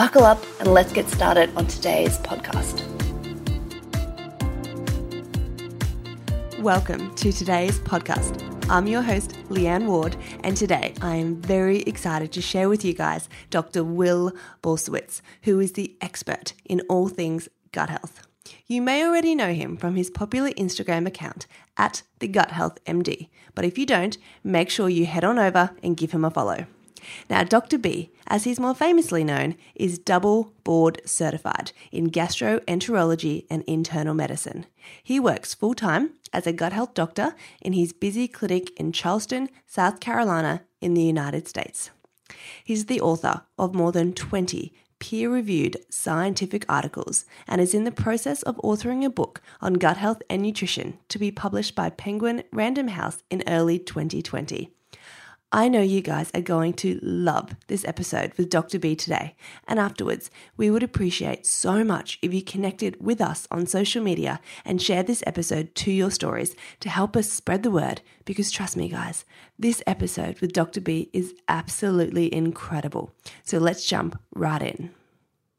Buckle up and let's get started on today's podcast. Welcome to today's podcast. I'm your host, Leanne Ward, and today I am very excited to share with you guys Dr. Will Bulsiewicz, who is the expert in all things gut health. You may already know him from his popular Instagram account at the Gut Health MD, but if you don't, make sure you head on over and give him a follow. Now, Dr. B, as he's more famously known, is double board certified in gastroenterology and internal medicine. He works full time as a gut health doctor in his busy clinic in Charleston, South Carolina, in the United States. He's the author of more than 20 peer reviewed scientific articles and is in the process of authoring a book on gut health and nutrition to be published by Penguin Random House in early 2020. I know you guys are going to love this episode with Dr. B today. And afterwards, we would appreciate so much if you connected with us on social media and share this episode to your stories to help us spread the word. Because trust me, guys, this episode with Dr. B is absolutely incredible. So let's jump right in.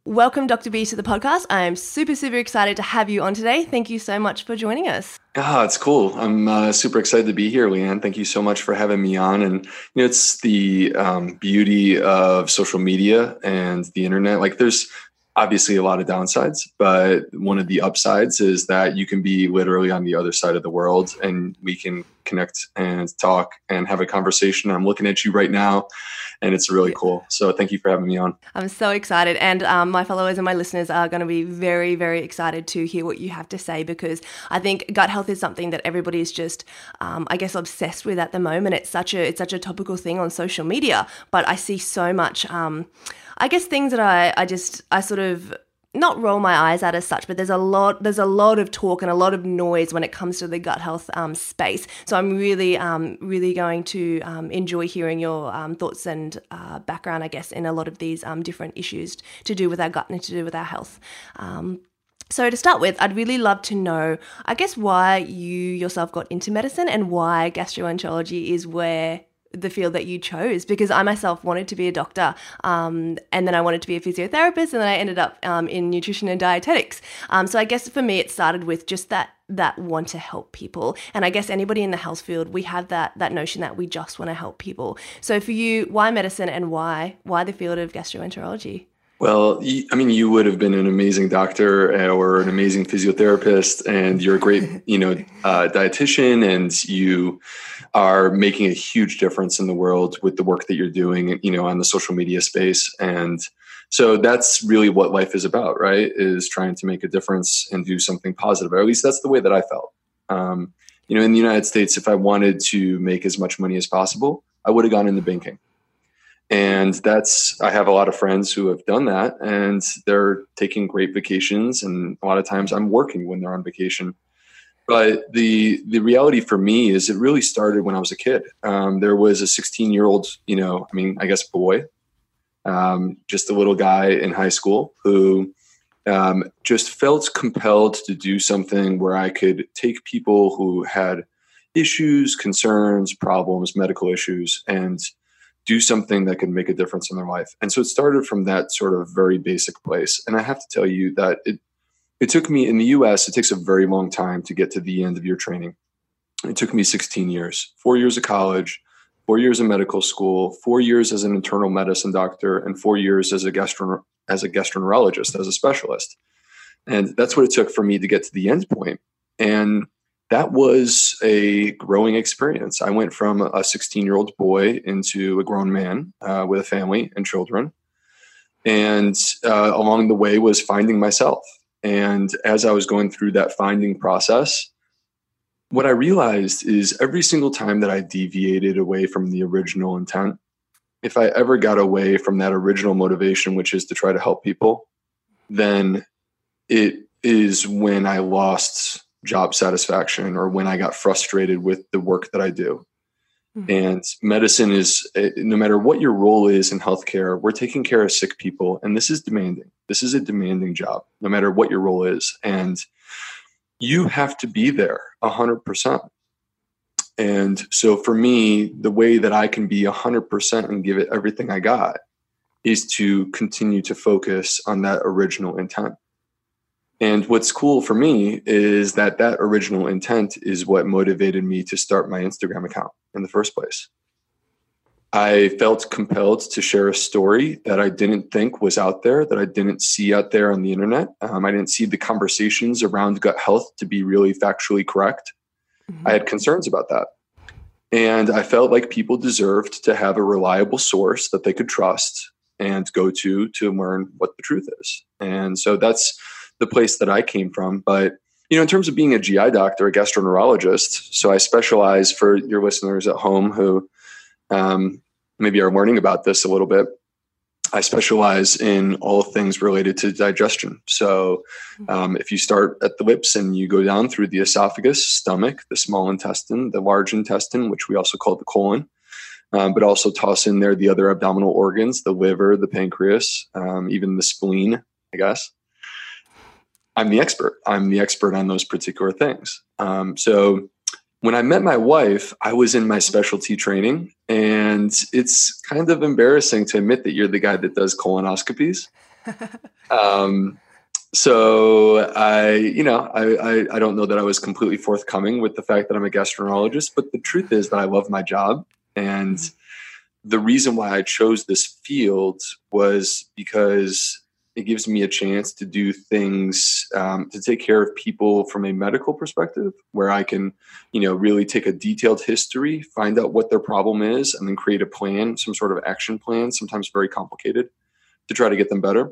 Welcome, Dr. B, to the podcast. I am super, super excited to have you on today. Thank you so much for joining us. Ah, it's cool. I'm uh, super excited to be here, Leanne. Thank you so much for having me on. And you know, it's the um, beauty of social media and the internet. Like, there's obviously a lot of downsides, but one of the upsides is that you can be literally on the other side of the world, and we can connect and talk and have a conversation. I'm looking at you right now and it's really cool. So thank you for having me on. I'm so excited, and um, my followers and my listeners are going to be very, very excited to hear what you have to say because I think gut health is something that everybody is just, um, I guess, obsessed with at the moment. It's such a it's such a topical thing on social media, but I see so much. Um, I guess things that I I just I sort of not roll my eyes at as such, but there's a lot there's a lot of talk and a lot of noise when it comes to the gut health um, space. So I'm really um, really going to um, enjoy hearing your um, thoughts and uh, background, I guess, in a lot of these um, different issues to do with our gut and to do with our health. Um, so to start with, I'd really love to know, I guess, why you yourself got into medicine and why gastroenterology is where the field that you chose because I myself wanted to be a doctor um, and then I wanted to be a physiotherapist and then I ended up um, in nutrition and dietetics. Um, so I guess for me it started with just that that want to help people and I guess anybody in the health field we have that that notion that we just want to help people. So for you, why medicine and why why the field of gastroenterology? Well, I mean, you would have been an amazing doctor uh, or an amazing physiotherapist, and you're a great, you know, uh, dietitian, and you are making a huge difference in the world with the work that you're doing, you know, on the social media space. And so that's really what life is about, right? Is trying to make a difference and do something positive. Or at least that's the way that I felt. Um, you know, in the United States, if I wanted to make as much money as possible, I would have gone into banking and that's i have a lot of friends who have done that and they're taking great vacations and a lot of times i'm working when they're on vacation. But the the reality for me is it really started when i was a kid. Um, there was a 16 year old you know i mean i guess boy um, just a little guy in high school who um, just felt compelled to do something where i could take people who had issues concerns problems medical issues and do something that can make a difference in their life. And so it started from that sort of very basic place. And I have to tell you that it it took me in the US, it takes a very long time to get to the end of your training. It took me 16 years, four years of college, four years of medical school, four years as an internal medicine doctor, and four years as a gastro as a gastroenterologist, as a specialist. And that's what it took for me to get to the end point. And that was a growing experience. I went from a 16 year old boy into a grown man uh, with a family and children. And uh, along the way was finding myself. And as I was going through that finding process, what I realized is every single time that I deviated away from the original intent, if I ever got away from that original motivation, which is to try to help people, then it is when I lost job satisfaction or when I got frustrated with the work that I do. Mm-hmm. And medicine is, eh, no matter what your role is in healthcare, we're taking care of sick people. And this is demanding. This is a demanding job, no matter what your role is. And you have to be there 100%. And so for me, the way that I can be 100% and give it everything I got is to continue to focus on that original intent. And what's cool for me is that that original intent is what motivated me to start my Instagram account in the first place. I felt compelled to share a story that I didn't think was out there, that I didn't see out there on the internet. Um, I didn't see the conversations around gut health to be really factually correct. Mm-hmm. I had concerns about that. And I felt like people deserved to have a reliable source that they could trust and go to to learn what the truth is. And so that's the place that I came from. But you know, in terms of being a GI doctor, a gastroenterologist, so I specialize for your listeners at home who um, maybe are learning about this a little bit. I specialize in all things related to digestion. So, um, if you start at the lips and you go down through the esophagus, stomach, the small intestine, the large intestine, which we also call the colon, um, but also toss in there the other abdominal organs, the liver, the pancreas, um, even the spleen, I guess. I'm the expert. I'm the expert on those particular things. Um, so when I met my wife, I was in my specialty training, and it's kind of embarrassing to admit that you're the guy that does colonoscopies. um, so I, you know, I, I, I don't know that I was completely forthcoming with the fact that I'm a gastroenterologist, but the truth is that I love my job, and the reason why I chose this field was because it gives me a chance to do things um, to take care of people from a medical perspective where i can you know really take a detailed history find out what their problem is and then create a plan some sort of action plan sometimes very complicated to try to get them better.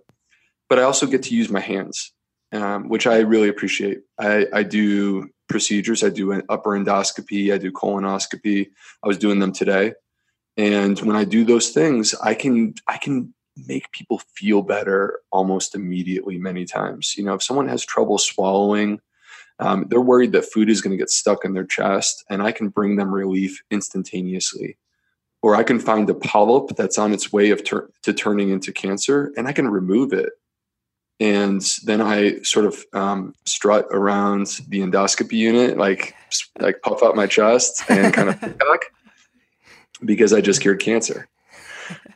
But i also get to use my hands um, which i really appreciate. I, I do procedures i do an upper endoscopy i do colonoscopy. I was doing them today. And when i do those things i can i can make people feel better almost immediately many times. You know, if someone has trouble swallowing, um, they're worried that food is going to get stuck in their chest, and I can bring them relief instantaneously. Or I can find a polyp that's on its way of tur- to turning into cancer, and I can remove it. And then I sort of um, strut around the endoscopy unit, like like puff out my chest and kind of back, because I just cured cancer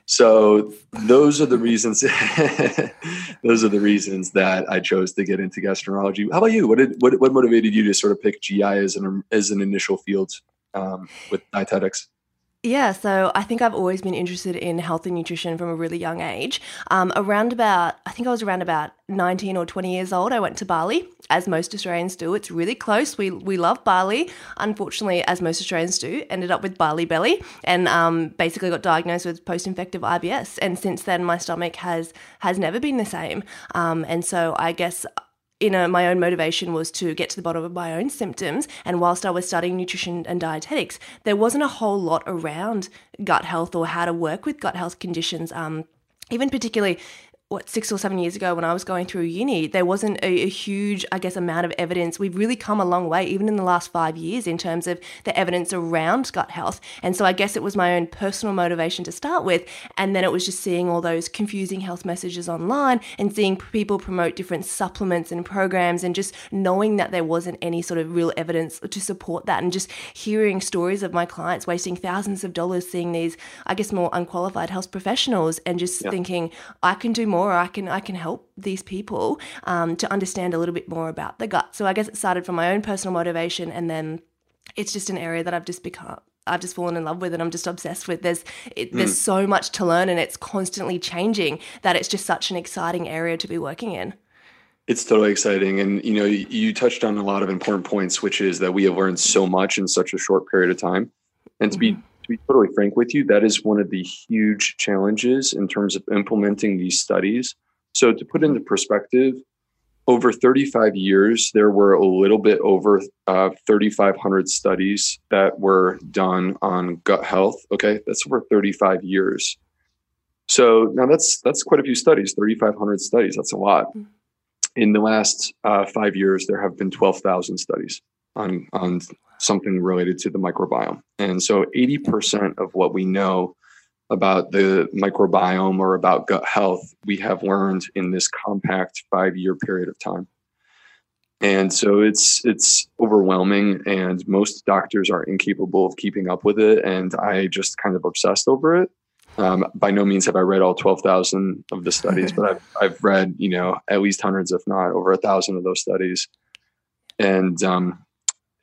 so those are the reasons those are the reasons that I chose to get into gastroenterology. How about you? What did what, what motivated you to sort of pick GI as an as an initial field um, with dietetics? Yeah, so I think I've always been interested in health and nutrition from a really young age. Um, around about, I think I was around about 19 or 20 years old, I went to Bali, as most Australians do. It's really close. We, we love Bali. Unfortunately, as most Australians do, ended up with Bali belly and um, basically got diagnosed with post infective IBS. And since then, my stomach has, has never been the same. Um, and so I guess know, my own motivation was to get to the bottom of my own symptoms. And whilst I was studying nutrition and dietetics, there wasn't a whole lot around gut health or how to work with gut health conditions. Um, even particularly what six or seven years ago when I was going through uni, there wasn't a, a, huge, I guess, amount of evidence. We've really come a long way, even in the last five years, in terms of the evidence around gut health. And so I guess it was my own personal motivation to start with. And then it was just seeing all those confusing health messages online and seeing people promote different supplements and programs and just knowing that there wasn't any sort of real evidence to support that and just hearing stories of my clients wasting thousands of dollars seeing these, I guess, more unqualified health professionals and just yeah. thinking, I can do more more, I can I can help these people um, to understand a little bit more about the gut. So I guess it started from my own personal motivation, and then it's just an area that I've just become I've just fallen in love with and I'm just obsessed with. There's it, mm. there's so much to learn and it's constantly changing that it's just such an exciting area to be working in. It's totally exciting, and you know you touched on a lot of important points, which is that we have learned so much in such a short period of time, and to mm-hmm. be to be totally frank with you, that is one of the huge challenges in terms of implementing these studies. So, to put into perspective, over 35 years, there were a little bit over uh, 3,500 studies that were done on gut health. Okay, that's over 35 years. So now that's that's quite a few studies, 3,500 studies. That's a lot. in the last uh, five years, there have been 12,000 studies on, on something related to the microbiome. And so 80% of what we know about the microbiome or about gut health, we have learned in this compact five year period of time. And so it's it's overwhelming, and most doctors are incapable of keeping up with it. And I just kind of obsessed over it. Um, by no means have I read all twelve thousand of the studies, but I've I've read you know at least hundreds, if not over a thousand of those studies. And um,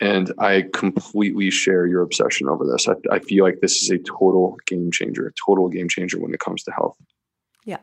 and I completely share your obsession over this. I, I feel like this is a total game changer, a total game changer when it comes to health. Yeah,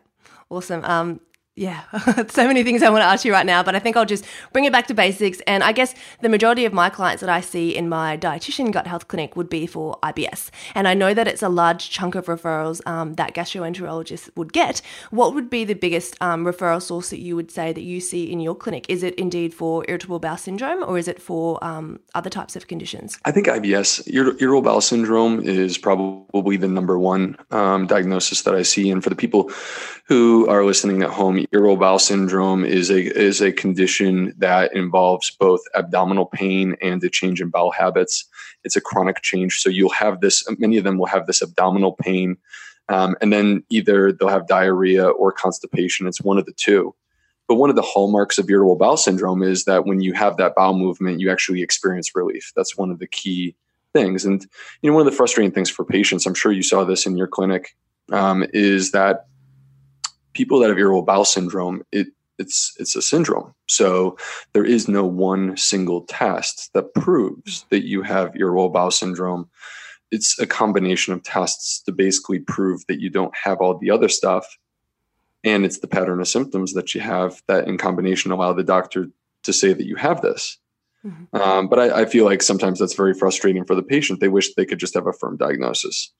awesome. Um, yeah, so many things I want to ask you right now, but I think I'll just bring it back to basics. And I guess the majority of my clients that I see in my dietitian gut health clinic would be for IBS. And I know that it's a large chunk of referrals um, that gastroenterologists would get. What would be the biggest um, referral source that you would say that you see in your clinic? Is it indeed for irritable bowel syndrome or is it for um, other types of conditions? I think IBS, irritable bowel syndrome, is probably the number one um, diagnosis that I see. And for the people who are listening at home, irritable bowel syndrome is a is a condition that involves both abdominal pain and a change in bowel habits. It's a chronic change, so you'll have this. Many of them will have this abdominal pain, um, and then either they'll have diarrhea or constipation. It's one of the two. But one of the hallmarks of irritable bowel syndrome is that when you have that bowel movement, you actually experience relief. That's one of the key things. And you know, one of the frustrating things for patients, I'm sure you saw this in your clinic, um, is that people that have irritable bowel syndrome, it it's it's a syndrome. So there is no one single test that proves that you have irritable bowel syndrome. It's a combination of tests to basically prove that you don't have all the other stuff. And it's the pattern of symptoms that you have that in combination allow the doctor to say that you have this. Mm-hmm. Um, but I, I feel like sometimes that's very frustrating for the patient. They wish they could just have a firm diagnosis.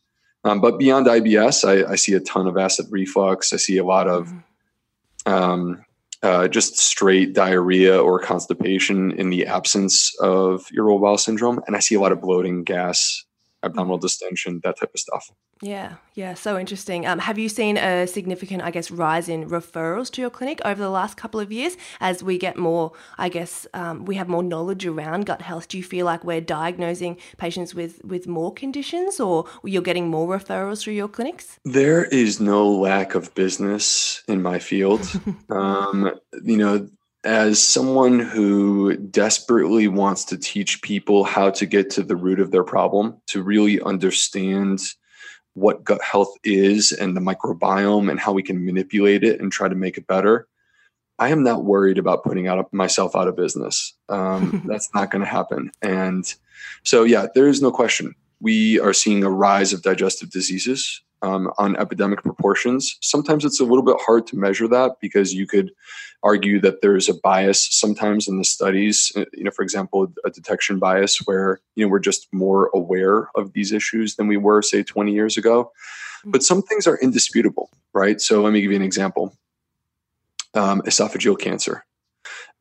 Um, but beyond IBS, I, I, see a ton of acid reflux. I see a lot of mm-hmm. um, uh, just straight diarrhea or constipation in the absence of irritable bowel syndrome, and I see a lot of bloating, gas, abdominal distension, that type of stuff. Yeah, yeah, so interesting. Um, have you seen a significant, I guess, rise in referrals to your clinic over the last couple of years as we get more, I guess, um, we have more knowledge around gut health? Do you feel like we're diagnosing patients with, with more conditions or you're getting more referrals through your clinics? There is no lack of business in my field. um, you know, as someone who desperately wants to teach people how to get to the root of their problem, to really understand what gut health is and the microbiome and how we can manipulate it and try to make it better, I am not worried about putting out myself out of business. Um, that's not going to happen. And so, yeah, there is no question. We are seeing a rise of digestive diseases um, on epidemic proportions. Sometimes it's a little bit hard to measure that because you could argue that there's a bias sometimes in the studies. Uh, you know, for example, a detection bias where you know we're just more aware of these issues than we were, say, 20 years ago. Mm-hmm. But some things are indisputable, right? So let me give you an example: um, esophageal cancer.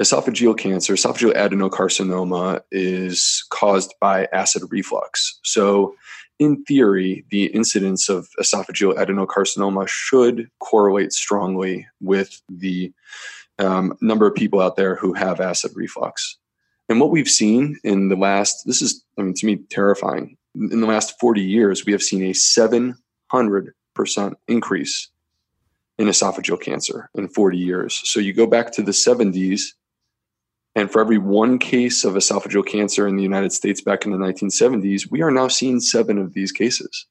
Esophageal cancer, esophageal adenocarcinoma, is caused by acid reflux. So in theory, the incidence of esophageal adenocarcinoma should correlate strongly with the um, number of people out there who have acid reflux. And what we've seen in the last, this is, I mean, to me, terrifying. In the last 40 years, we have seen a 700% increase in esophageal cancer in 40 years. So you go back to the 70s, and for every one case of esophageal cancer in the United States back in the 1970s, we are now seeing seven of these cases.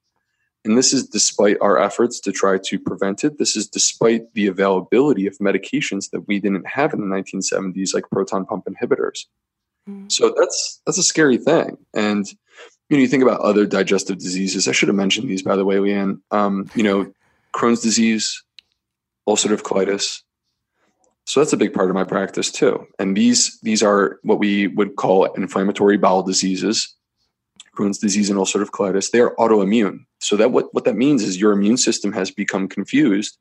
And this is despite our efforts to try to prevent it. This is despite the availability of medications that we didn't have in the 1970s, like proton pump inhibitors. Mm. So that's that's a scary thing. And you know, you think about other digestive diseases. I should have mentioned these, by the way, Leanne. Um, you know, Crohn's disease, ulcerative colitis, so that's a big part of my practice too. And these these are what we would call inflammatory bowel diseases, Crohn's disease and ulcerative colitis. They are autoimmune. So that what, what that means is your immune system has become confused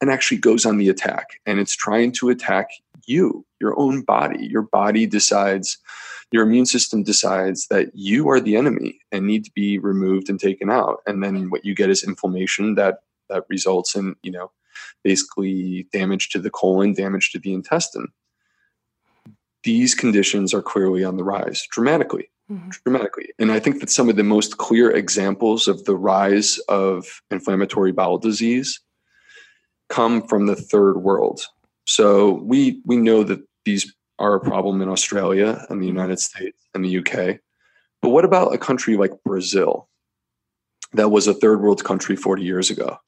and actually goes on the attack. And it's trying to attack you, your own body. Your body decides, your immune system decides that you are the enemy and need to be removed and taken out. And then what you get is inflammation that that results in, you know, basically damage to the colon, damage to the intestine. these conditions are clearly on the rise dramatically. Mm-hmm. Dramatically. And I think that some of the most clear examples of the rise of inflammatory bowel disease come from the third world. So we we know that these are a problem in Australia and the. United States and the UK. But what about a country like Brazil that was a third world country 40 years ago?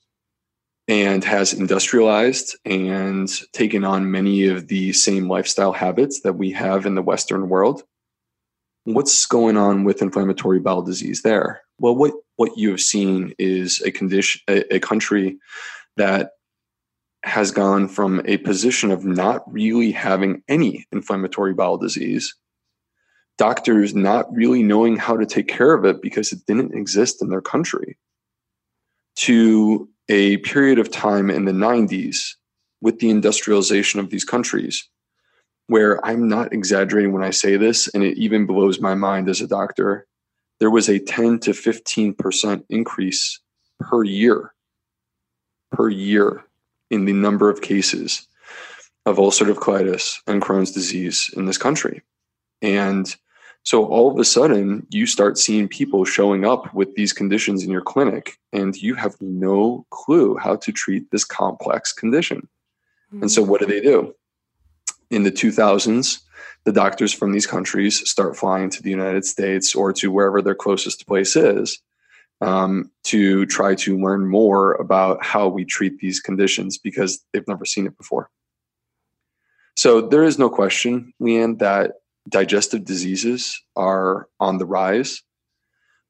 And has industrialized and taken on many of the same lifestyle habits that we have in the Western world. What's going on with inflammatory bowel disease there? Well, what, what you have seen is a condition, a, a country that has gone from a position of not really having any inflammatory bowel disease, doctors not really knowing how to take care of it because it didn't exist in their country, to a period of time in the 90s with the industrialization of these countries where I'm not exaggerating when I say this, and it even blows my mind as a doctor. There was a 10 to 15% increase per year, per year in the number of cases of ulcerative colitis and Crohn's disease in this country. And so all of a sudden, you start seeing people showing up with these conditions in your clinic, and you have no clue how to treat this complex condition. Mm-hmm. And so, what do they do? In the 2000s, the doctors from these countries start flying to the United States or to wherever their closest place is um, to try to learn more about how we treat these conditions because they've never seen it before. So, there is no question, Leanne, that digestive diseases are on the rise.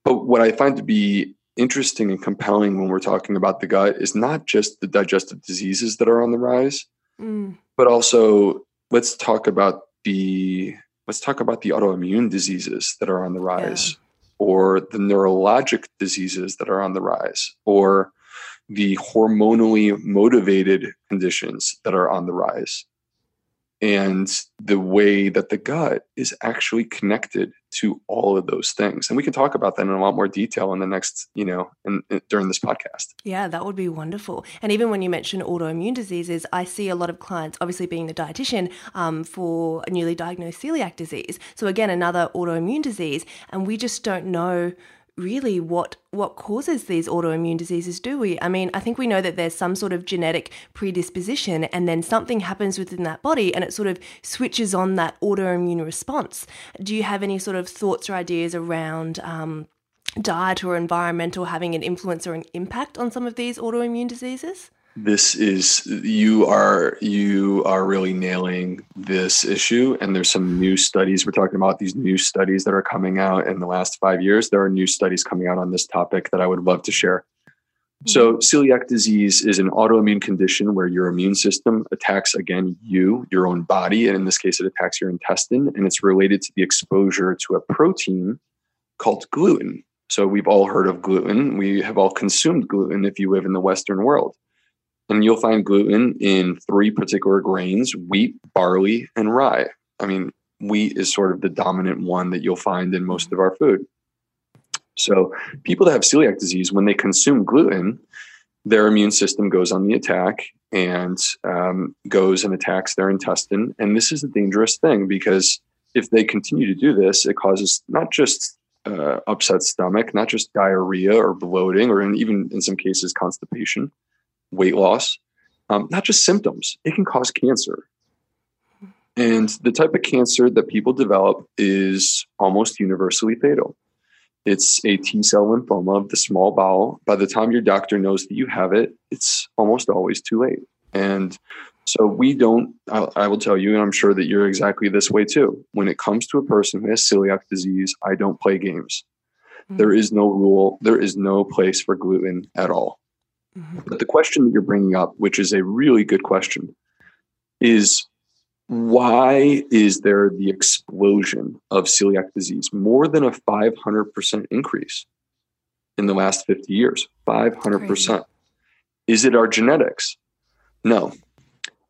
But what I find to be interesting and compelling when we're talking about the gut is not just the digestive diseases that are on the rise, mm. but also let's talk about the let's talk about the autoimmune diseases that are on the rise yeah. or the neurologic diseases that are on the rise or the hormonally motivated conditions that are on the rise and the way that the gut is actually connected to all of those things. And we can talk about that in a lot more detail in the next you know in, in, during this podcast. Yeah that would be wonderful. And even when you mention autoimmune diseases i see a lot of clients obviously being the dietitian um, for a newly diagnosed celiac disease. So again another autoimmune disease and we just don't know really what what causes these autoimmune diseases do we? I mean i think we know that there's some sort of genetic predisposition and then something happens within that body and it sort of switches on that autoimmune response. Do you have any sort of thoughts or ideas around um, diet or environmental having an influence or an impact on some of these autoimmune diseases this is you are you are really nailing this issue. And there's some new studies. We're talking about these new studies that are coming out in the last five years. There are new studies coming out on this topic that i would love to share. So mm-hmm. celiac disease is an autoimmune condition where your immune system attacks again you your own body and in this case it attacks your intestine and it's related to the exposure to a protein called gluten. So we've all heard of gluten. We have all consumed gluten if you live in the western world and you'll find gluten in three particular grains wheat, barley, and rye. I mean, wheat is sort of the dominant one that you'll find in most of our food. So, people that have celiac disease, when they consume gluten, their immune system goes on the attack and um, goes and attacks their intestine. And this is a dangerous thing because if they continue to do this, it causes not just uh, upset stomach, not just diarrhea or bloating, or in, even in some cases constipation, weight loss, um, not just symptoms, it can cause cancer. And the type of cancer that people develop is almost universally fatal. It's a T cell lymphoma of the small bowel. By the time your doctor knows that you have it, it's almost always too late. And so we don't, I, I will tell you, and I'm sure that you're exactly this way too. When it comes to a person who has celiac disease, I don't play games. Mm-hmm. There is no rule, there is no place for gluten at all. Mm-hmm. But the question that you're bringing up, which is a really good question, is why is there the explosion of celiac disease? More than a 500% increase in the last 50 years. 500%. Is it our genetics? No.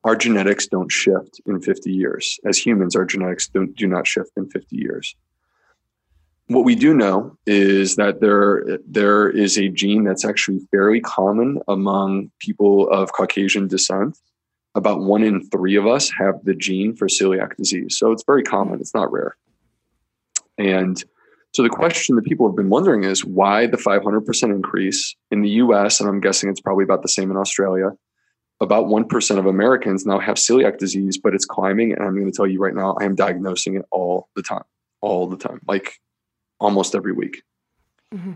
Our genetics don't shift in 50 years. As humans, our genetics don't, do not shift in 50 years what we do know is that there there is a gene that's actually fairly common among people of Caucasian descent about one in three of us have the gene for celiac disease. So it's very common, it's not rare. And so the question that people have been wondering is why the 500% increase in the US, and I'm guessing it's probably about the same in Australia. About 1% of Americans now have celiac disease, but it's climbing. And I'm going to tell you right now, I am diagnosing it all the time, all the time, like almost every week. Mm-hmm.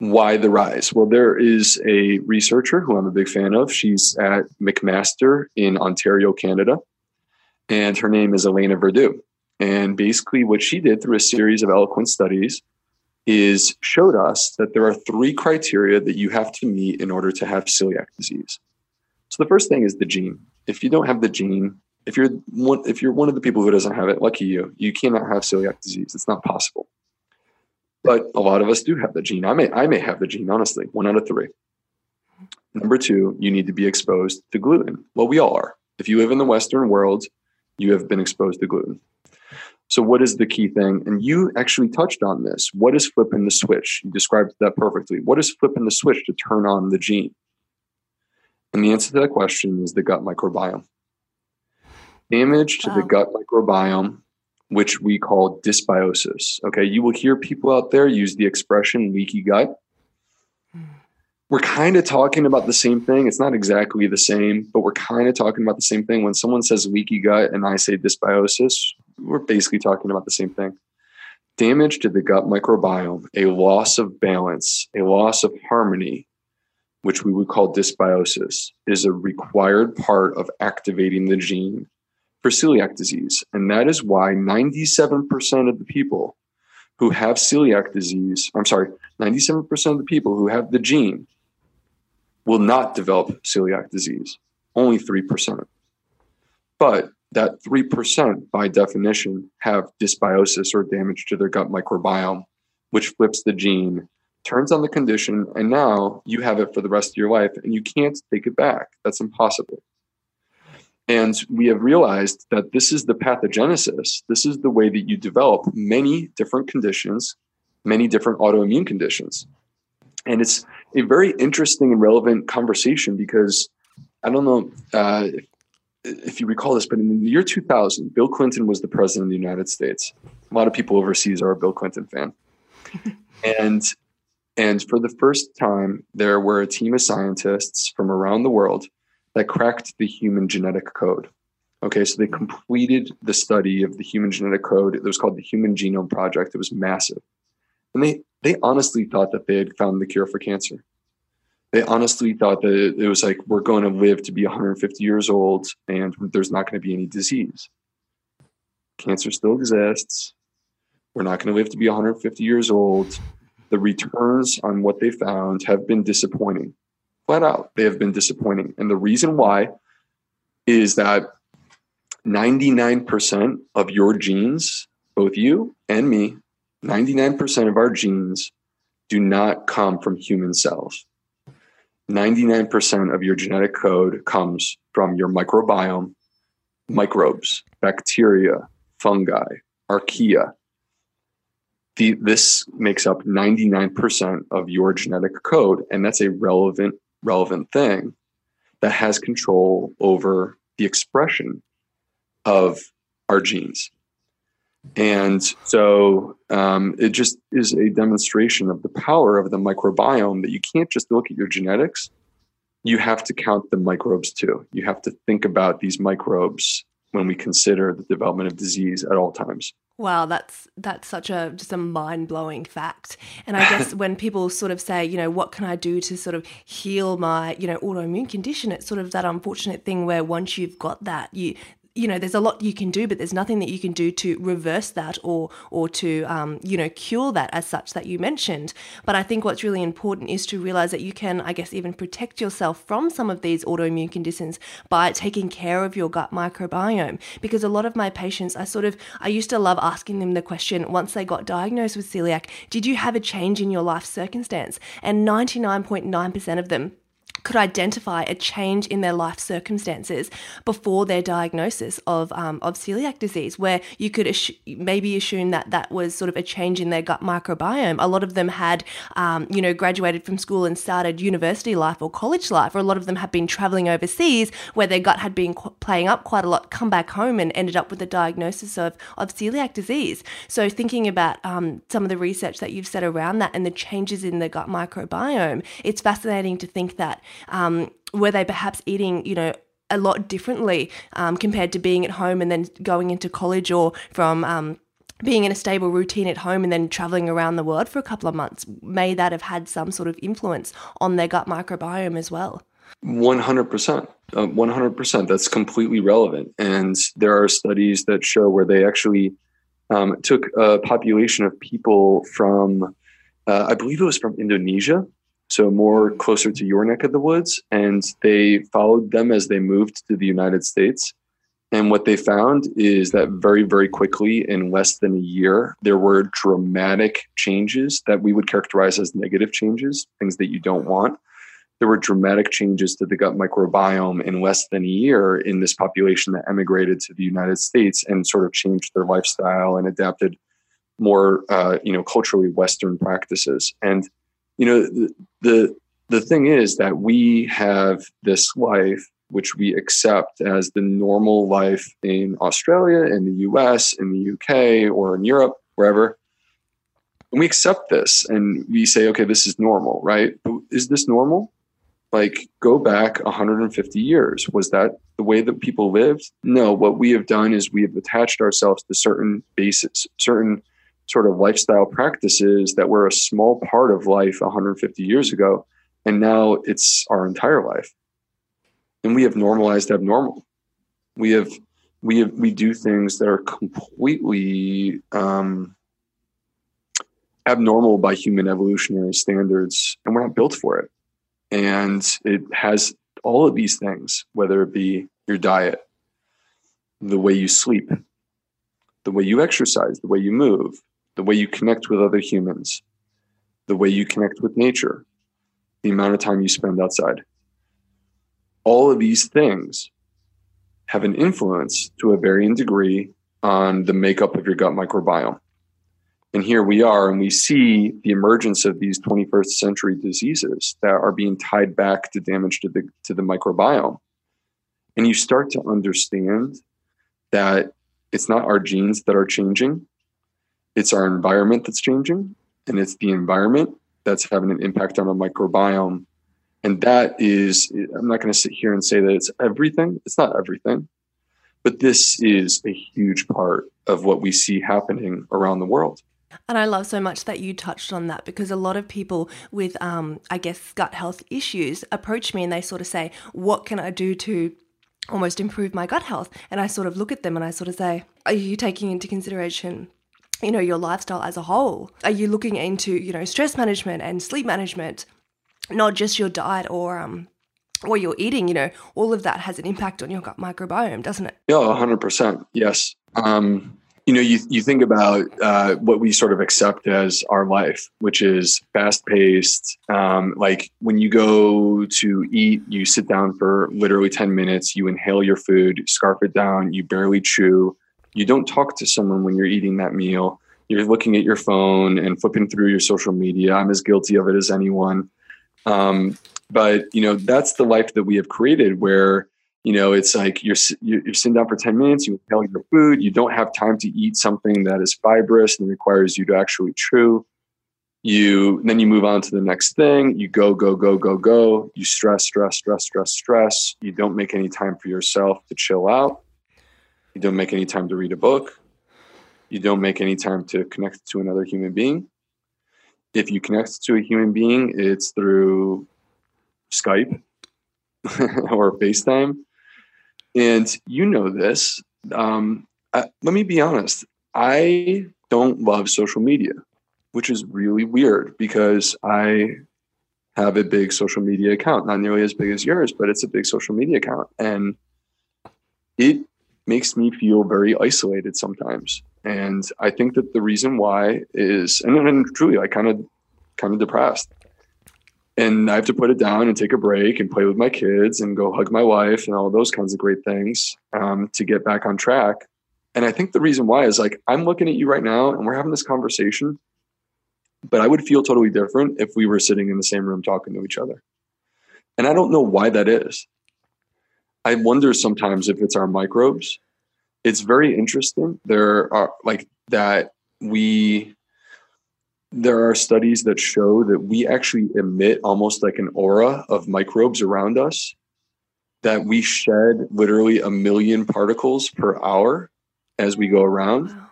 Why the rise? Well, there is a researcher who I'm a big fan of. She's at McMaster in Ontario, Canada, and her name is Elena Verdu. And basically, what she did through a series of eloquent studies is showed us that there are three criteria that you have to meet in order to have celiac disease. So the first thing is the gene. If you don't have the gene, if you're one, if you're one of the people who doesn't have it, lucky you, you cannot have celiac disease. It's not possible. But a lot of us do have the gene. I may I may have the gene, honestly, one out of three. Number two, you need to be exposed to gluten. Well, we all are. If you live in the Western world, you have been exposed to gluten. So, what is the key thing? And you actually touched on this. What is flipping the switch? You described that perfectly. What is flipping the switch to turn on the gene? And the answer to that question is the gut microbiome. Damage to wow. the gut microbiome, which we call dysbiosis. Okay, you will hear people out there use the expression leaky gut hmm. we're kind of talking about the same thing. It's not exactly the same, but we're kind of talking about the same thing. When someone says leaky gut and I say dysbiosis, we're basically talking about the same thing. Damage to the gut microbiome, a loss of balance, a loss of harmony, which we would call dysbiosis, is a required part of activating the gene for celiac disease. And that is why 97% of the people who have celiac disease, I'm sorry, 97% of the people who have the gene will not develop celiac disease, only 3%. But that 3% by definition have dysbiosis or damage to their gut microbiome, which flips the gene, turns on the condition, and now you have it for the rest of your life and you can't take it back. That's impossible. And we have realized that this is the pathogenesis. This is the way that you develop many different conditions, many different autoimmune conditions. And it's a very interesting and relevant conversation because I don't know uh, if you recall this, but in the year 2000, Bill Clinton was the president of the United States. A lot of people overseas are a Bill Clinton fan. and and for the first time, there were a team of scientists from around the world that cracked the human genetic code. Okay, so they mm-hmm. completed the study of the human genetic code. It was called the Human Genome Project. It was massive. And they they honestly thought that they had found the cure for cancer. They honestly thought that it was like, we're going to live to be 150 years old and there's not going to be any disease. Cancer still exists. We're not going to live to be 150 years old. The returns on what they found have been disappointing. Flat out, they have been disappointing. And the reason why is that 99% of your genes, both you and me, 99% of our genes do not come from human cells. 99% of your genetic code comes from your microbiome, microbes, bacteria, fungi, archaea. The, this makes up 99% of your genetic code, and that's a relevant, relevant thing that has control over the expression of our genes. And so um, it just is a demonstration of the power of the microbiome that you can't just look at your genetics. You have to count the microbes too. You have to think about these microbes when we consider the development of disease at all times. Wow, that's that's such a just a mind-blowing fact. And I guess when people sort of say, you know, what can I do to sort of heal my, you know, autoimmune condition, it's sort of that unfortunate thing where once you've got that, you you know there's a lot you can do but there's nothing that you can do to reverse that or or to um, you know cure that as such that you mentioned. But i think what's really important is to realize that you can i guess even protect yourself from some of these autoimmune conditions by taking care of your gut microbiome. Because a lot of my patients i sort of i used to love asking them the question once they got diagnosed with celiac did you have a change in your life circumstance? And 99.9% of them could identify a change in their life circumstances before their diagnosis of um, of celiac disease, where you could maybe assume that that was sort of a change in their gut microbiome. A lot of them had, um, you know, graduated from school and started university life or college life, or a lot of them had been traveling overseas where their gut had been qu- playing up quite a lot, come back home and ended up with a diagnosis of of celiac disease. So thinking about um, some of the research that you've said around that and the changes in the gut microbiome, it's fascinating to think that um, were they perhaps eating, you know, a lot differently um, compared to being at home and then going into college or from um, being in a stable routine at home and then traveling around the world for a couple of months. May that have had some sort of influence on their gut microbiome as well? 100%. Uh, 100%. That's completely relevant. And there are studies that show where they actually um, took a population of people from, uh, I believe it was from Indonesia, so more closer to your neck of the woods. And they followed them as they moved to the United States. And what they found is that very, very quickly, in less than a year, there were dramatic changes that we would characterize as negative changes, things that you don't want. There were dramatic changes to the gut microbiome in less than a year in this population that emigrated to the United States and sort of changed their lifestyle and adapted more, uh, you know, culturally Western practices. And you know, the, the thing is that we have this life which we accept as the normal life in Australia, in the US, in the UK, or in Europe, wherever. And we accept this and we say, okay, this is normal, right? Is this normal? Like, go back 150 years. Was that the way that people lived? No. What we have done is we have attached ourselves to certain bases, certain sort of lifestyle practices that were a small part of life 150 years ago. And now it's our entire life. And we have normalized abnormal. We have, we have, we do things that are completely um, abnormal by human evolutionary standards, and we're not built for it. And it has all of these things, whether it be your diet, the way you sleep, the way you exercise, the way you move, the way you connect with other humans, the way you connect with nature, the amount of time you spend outside. All of these things have an influence to a varying degree on the makeup of your gut microbiome. And here we are, and we see the emergence of these 21st century diseases that are being tied back to damage to the, to the microbiome. And you start to understand that it's not our genes that are changing, it's our environment that's changing, and it's the environment that's having an impact on our microbiome. And that is, I'm not going to sit here and say that it's everything. It's not everything, but this is a huge part of what we see happening around the world. And I love so much that you touched on that because a lot of people with, um, I guess, gut health issues approach me and they sort of say, What can I do to almost improve my gut health? And I sort of look at them and I sort of say, Are you taking into consideration you know, your lifestyle as a whole? Are you looking into, you know, stress management and sleep management, not just your diet or um what you're eating, you know, all of that has an impact on your gut microbiome, doesn't it? Yeah, 100%. Yes. Um, you know, you, you think about uh, what we sort of accept as our life, which is fast paced. Um, like when you go to eat, you sit down for literally 10 minutes, you inhale your food, scarf it down, you barely chew you don't talk to someone when you're eating that meal. You're looking at your phone and flipping through your social media. I'm as guilty of it as anyone. Um, but you know, that's the life that we have created where, you know, it's like you're, you're sitting down for 10 minutes, you inhale your food, you don't have time to eat something that is fibrous and requires you to actually chew. You then you move on to the next thing. You go, go, go, go, go. You stress, stress, stress, stress, stress. You don't make any time for yourself to chill out you don't make any time to read a book. You don't make any time to connect to another human being. If you connect to a human being, it's through Skype or FaceTime. And you know this. Um, I, let me be honest. I don't love social media, which is really weird because I have a big social media account, not nearly as big as yours, but it's a big social media account. And it makes me feel very isolated sometimes. And I think that the reason why is, and truly, I kind of, kind of depressed. and I have to put it down and take a break and play with my kids and go hug my wife and all those kinds of great things um, to get back on track. And I think the reason why is like I'm looking at you right now and we're having this conversation, but I would feel totally different if we were sitting in the same room talking to each other. And I don't know why that is. I wonder sometimes if it's our microbes. It's very interesting. There are like that we there are studies that show that we actually emit almost like an aura of microbes around us that we shed literally a million particles per hour as we go around wow.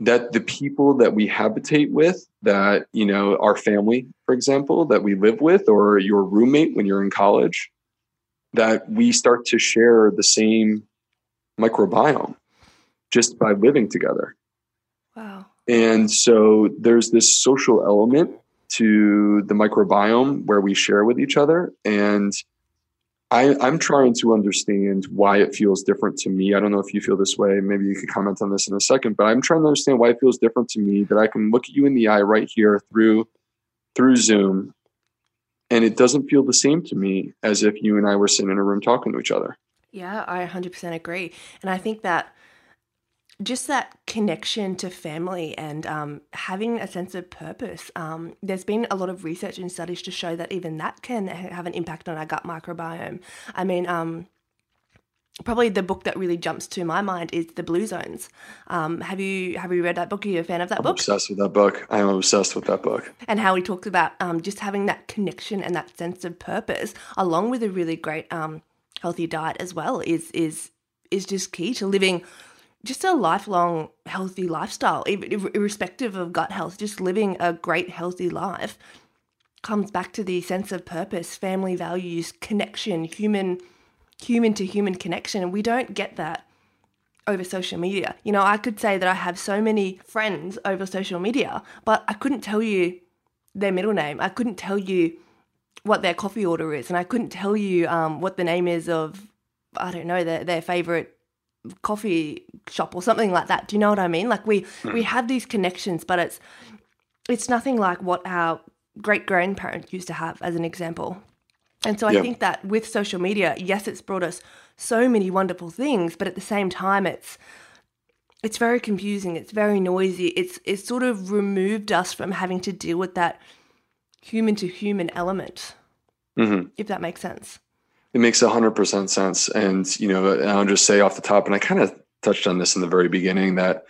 that the people that we habitate with that you know our family for example that we live with or your roommate when you're in college that we start to share the same microbiome just by living together wow and so there's this social element to the microbiome where we share with each other. And I, I'm trying to understand why it feels different to me. I don't know if you feel this way. Maybe you could comment on this in a second, but I'm trying to understand why it feels different to me that I can look at you in the eye right here through through Zoom and it doesn't feel the same to me as if you and I were sitting in a room talking to each other. Yeah, I 100% agree. And I think that just that connection to family and um, having a sense of purpose. Um, there's been a lot of research and studies to show that even that can have an impact on our gut microbiome. I mean, um, probably the book that really jumps to my mind is The Blue Zones. Um, have you have you read that book? Are you a fan of that I'm book? Obsessed with that book. I am obsessed with that book. And how he talks about um, just having that connection and that sense of purpose, along with a really great um, healthy diet as well, is is is just key to living just a lifelong healthy lifestyle, irrespective of gut health, just living a great healthy life comes back to the sense of purpose, family values, connection, human human to human connection. And we don't get that over social media. You know, I could say that I have so many friends over social media, but I couldn't tell you their middle name. I couldn't tell you what their coffee order is, and I couldn't tell you um, what the name is of I don't know their their favorite coffee shop or something like that. Do you know what I mean? Like we mm. we have these connections, but it's it's nothing like what our great grandparents used to have, as an example. And so I think that with social media, yes, it's brought us so many wonderful things, but at the same time, it's it's very confusing. It's very noisy. It's it's sort of removed us from having to deal with that human to human element, mm-hmm. if that makes sense. It makes 100% sense. And, you know, I'll just say off the top, and I kind of touched on this in the very beginning that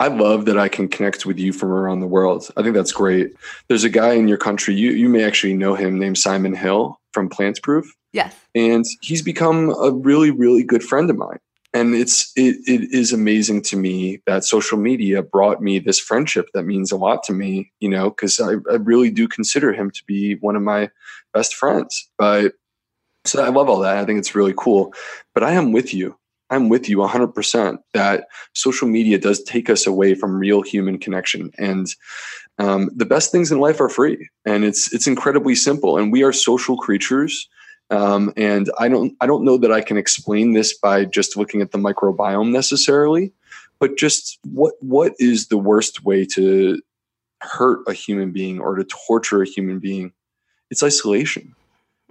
I love that I can connect with you from around the world. I think that's great. There's a guy in your country, you, you may actually know him, named Simon Hill from Plant Proof. Yes. And he's become a really, really good friend of mine. And it's it, it is amazing to me that social media brought me this friendship that means a lot to me, you know, because I, I really do consider him to be one of my best friends. But so I love all that. I think it's really cool. But I am with you. I'm with you 100% that social media does take us away from real human connection. And um, the best things in life are free, and it's it's incredibly simple. And we are social creatures. Um, and I don't I don't know that I can explain this by just looking at the microbiome necessarily, but just what what is the worst way to hurt a human being or to torture a human being? It's isolation.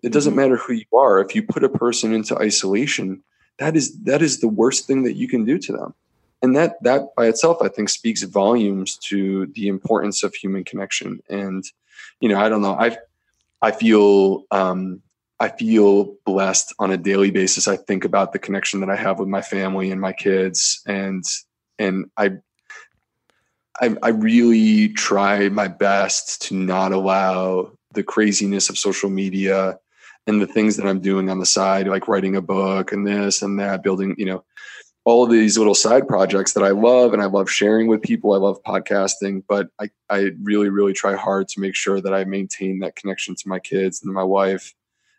It doesn't mm-hmm. matter who you are. If you put a person into isolation, that is that is the worst thing that you can do to them. And that that by itself, I think, speaks volumes to the importance of human connection. And you know, I don't know. I I feel um, I feel blessed on a daily basis. I think about the connection that I have with my family and my kids, and and I I, I really try my best to not allow the craziness of social media and the things that I'm doing on the side, like writing a book and this and that, building, you know, all of these little side projects that I love and I love sharing with people. I love podcasting, but I, I really, really try hard to make sure that I maintain that connection to my kids and my wife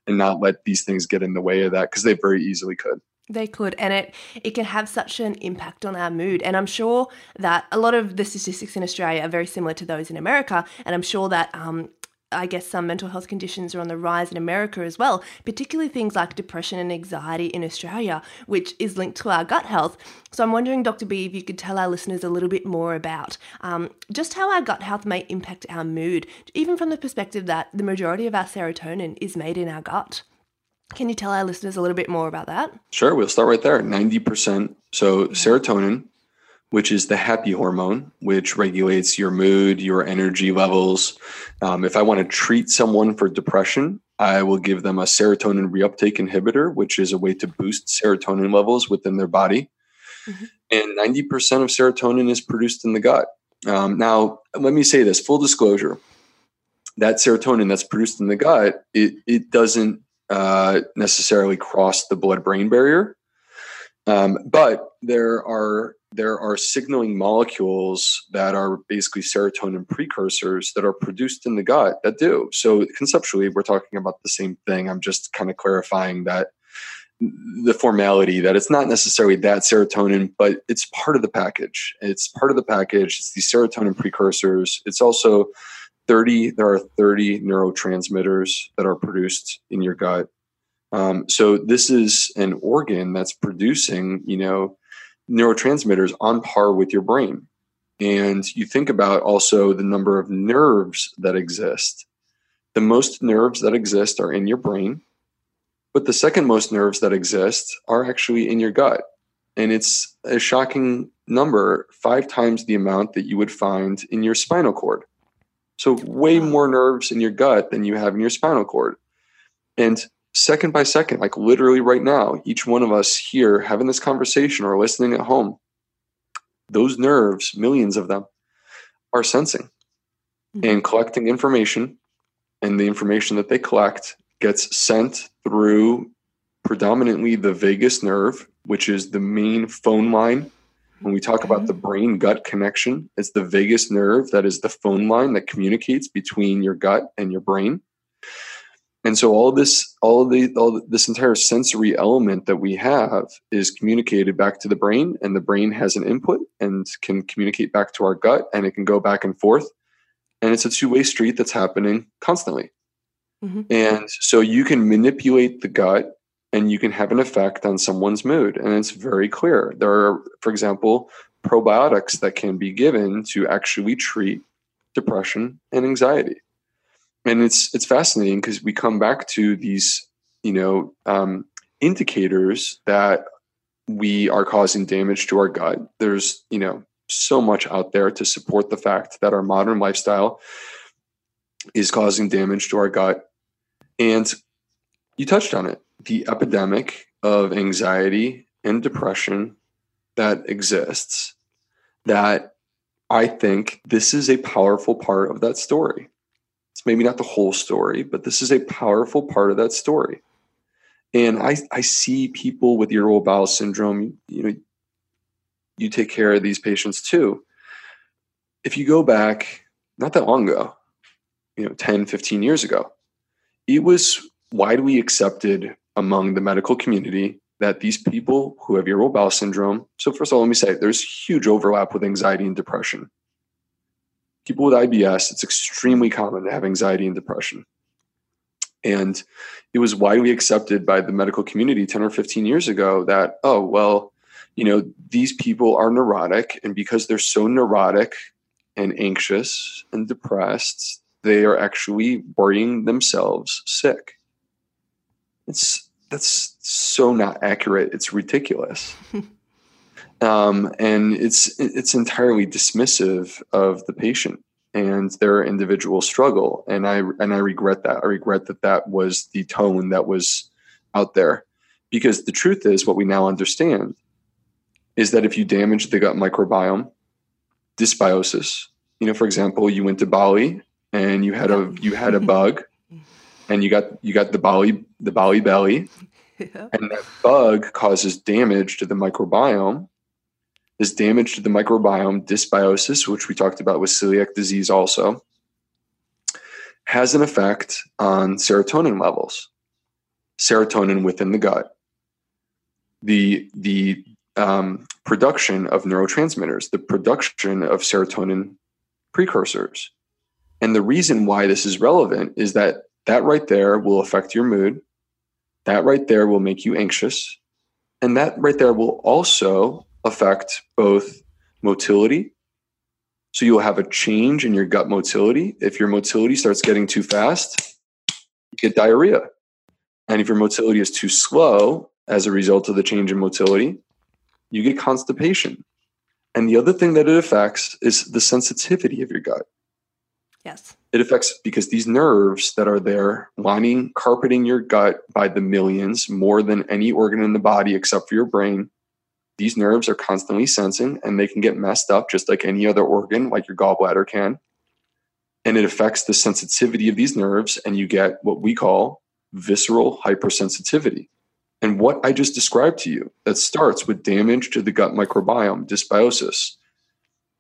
and not let these things get in the way of that because they very easily could. They could, and it it can have such an impact on our mood. And I'm sure that a lot of the statistics in Australia are very similar to those in America. And I'm sure that um, I guess some mental health conditions are on the rise in America as well, particularly things like depression and anxiety in Australia, which is linked to our gut health. So I'm wondering, Dr. B, if you could tell our listeners a little bit more about um, just how our gut health may impact our mood, even from the perspective that the majority of our serotonin is made in our gut. Can you tell our listeners a little bit more about that? Sure, we'll start right there. 90%. So, serotonin which is the happy hormone, which regulates your mood, your energy levels. Um, if I want to treat someone for depression, I will give them a serotonin reuptake inhibitor, which is a way to boost serotonin levels within their body. Mm-hmm. And 90% of serotonin is produced in the gut. Um, now, let me say this full disclosure that serotonin that's produced in the gut, it, it doesn't uh, necessarily cross the blood brain barrier. Um, but there are there are signaling molecules that are basically serotonin precursors that are produced in the gut that do. So conceptually, we're talking about the same thing. I'm just kind of clarifying that the formality that it's not necessarily that serotonin, but it's part of the package. It's part of the package. It's the serotonin precursors. It's also 30, there are 30 neurotransmitters that are produced in your gut. Um, so this is an organ that's producing, you know, neurotransmitters on par with your brain. And you think about also the number of nerves that exist. The most nerves that exist are in your brain, but the second most nerves that exist are actually in your gut. And it's a shocking number, five times the amount that you would find in your spinal cord. So, way more nerves in your gut than you have in your spinal cord. And second by second, like literally right now, each one of us here having this conversation or listening at home, those nerves, millions of them, are sensing mm-hmm. and collecting information. And the information that they collect gets sent through predominantly the vagus nerve, which is the main phone line. When we talk about the brain gut connection, it's the vagus nerve that is the phone line that communicates between your gut and your brain and so all this all the all this entire sensory element that we have is communicated back to the brain and the brain has an input and can communicate back to our gut and it can go back and forth. And it's a two-way street that's happening constantly. Mm-hmm. and so you can manipulate the gut and you can have an effect on someone's mood. And it's very clear. There are for example probiotics that can be given to actually treat depression and anxiety and it's it's fascinating because we come back to these you know um, indicators that we are causing damage to our gut. There's you know so much out there to support the fact that our modern lifestyle is causing damage to our gut. And you touched on it the epidemic of anxiety and depression that exists that i think this is a powerful part of that story it's maybe not the whole story, but this is a powerful part of that story. And I, I see people with irritable bowel syndrome, you know, you take care of these patients too. If you go back not that long ago, you know, 10, 15 years ago, it was widely accepted among the medical community that these people who have irritable bowel syndrome, so first of all, let me say there's huge overlap with anxiety and depression people with IBS, it's extremely common to have anxiety and depression. And it was widely accepted by the medical community 10 or 15 years ago that, oh, well, you know, these people are neurotic. And because they're so neurotic and anxious and depressed, they are actually worrying themselves sick. It's that's so not accurate. It's ridiculous. um, and it's it's entirely dismissive of the patient and their individual struggle. And i and i regret that. I regret that that was the tone that was out there. Because the truth is what we now understand is that if you damage the gut microbiome dysbiosis you know for example you went to bali and you had a you had a bug and you got you got the bali the bali belly yeah. and that bug causes damage to the microbiome this damage to the microbiome, dysbiosis, which we talked about with celiac disease also, has an effect on serotonin levels, serotonin within the gut, the, the um, production of neurotransmitters, the production of serotonin precursors. And the reason why this is relevant is that that right there will affect your mood. That right there will make you anxious. And that right there will also affect both motility. So you'll have a change in your gut motility. If your motility starts getting too fast, you get diarrhea. And if your motility is too slow as a result of the change in motility, you get constipation. And the other thing that it affects is the sensitivity of your gut. Yes. It affects because these nerves that are there lining, carpeting your gut by the millions, more than any organ in the body except for your brain. These nerves are constantly sensing and they can get messed up just like any other organ, like your gallbladder can. And it affects the sensitivity of these nerves, and you get what we call visceral hypersensitivity. And what I just described to you that starts with damage to the gut microbiome, dysbiosis,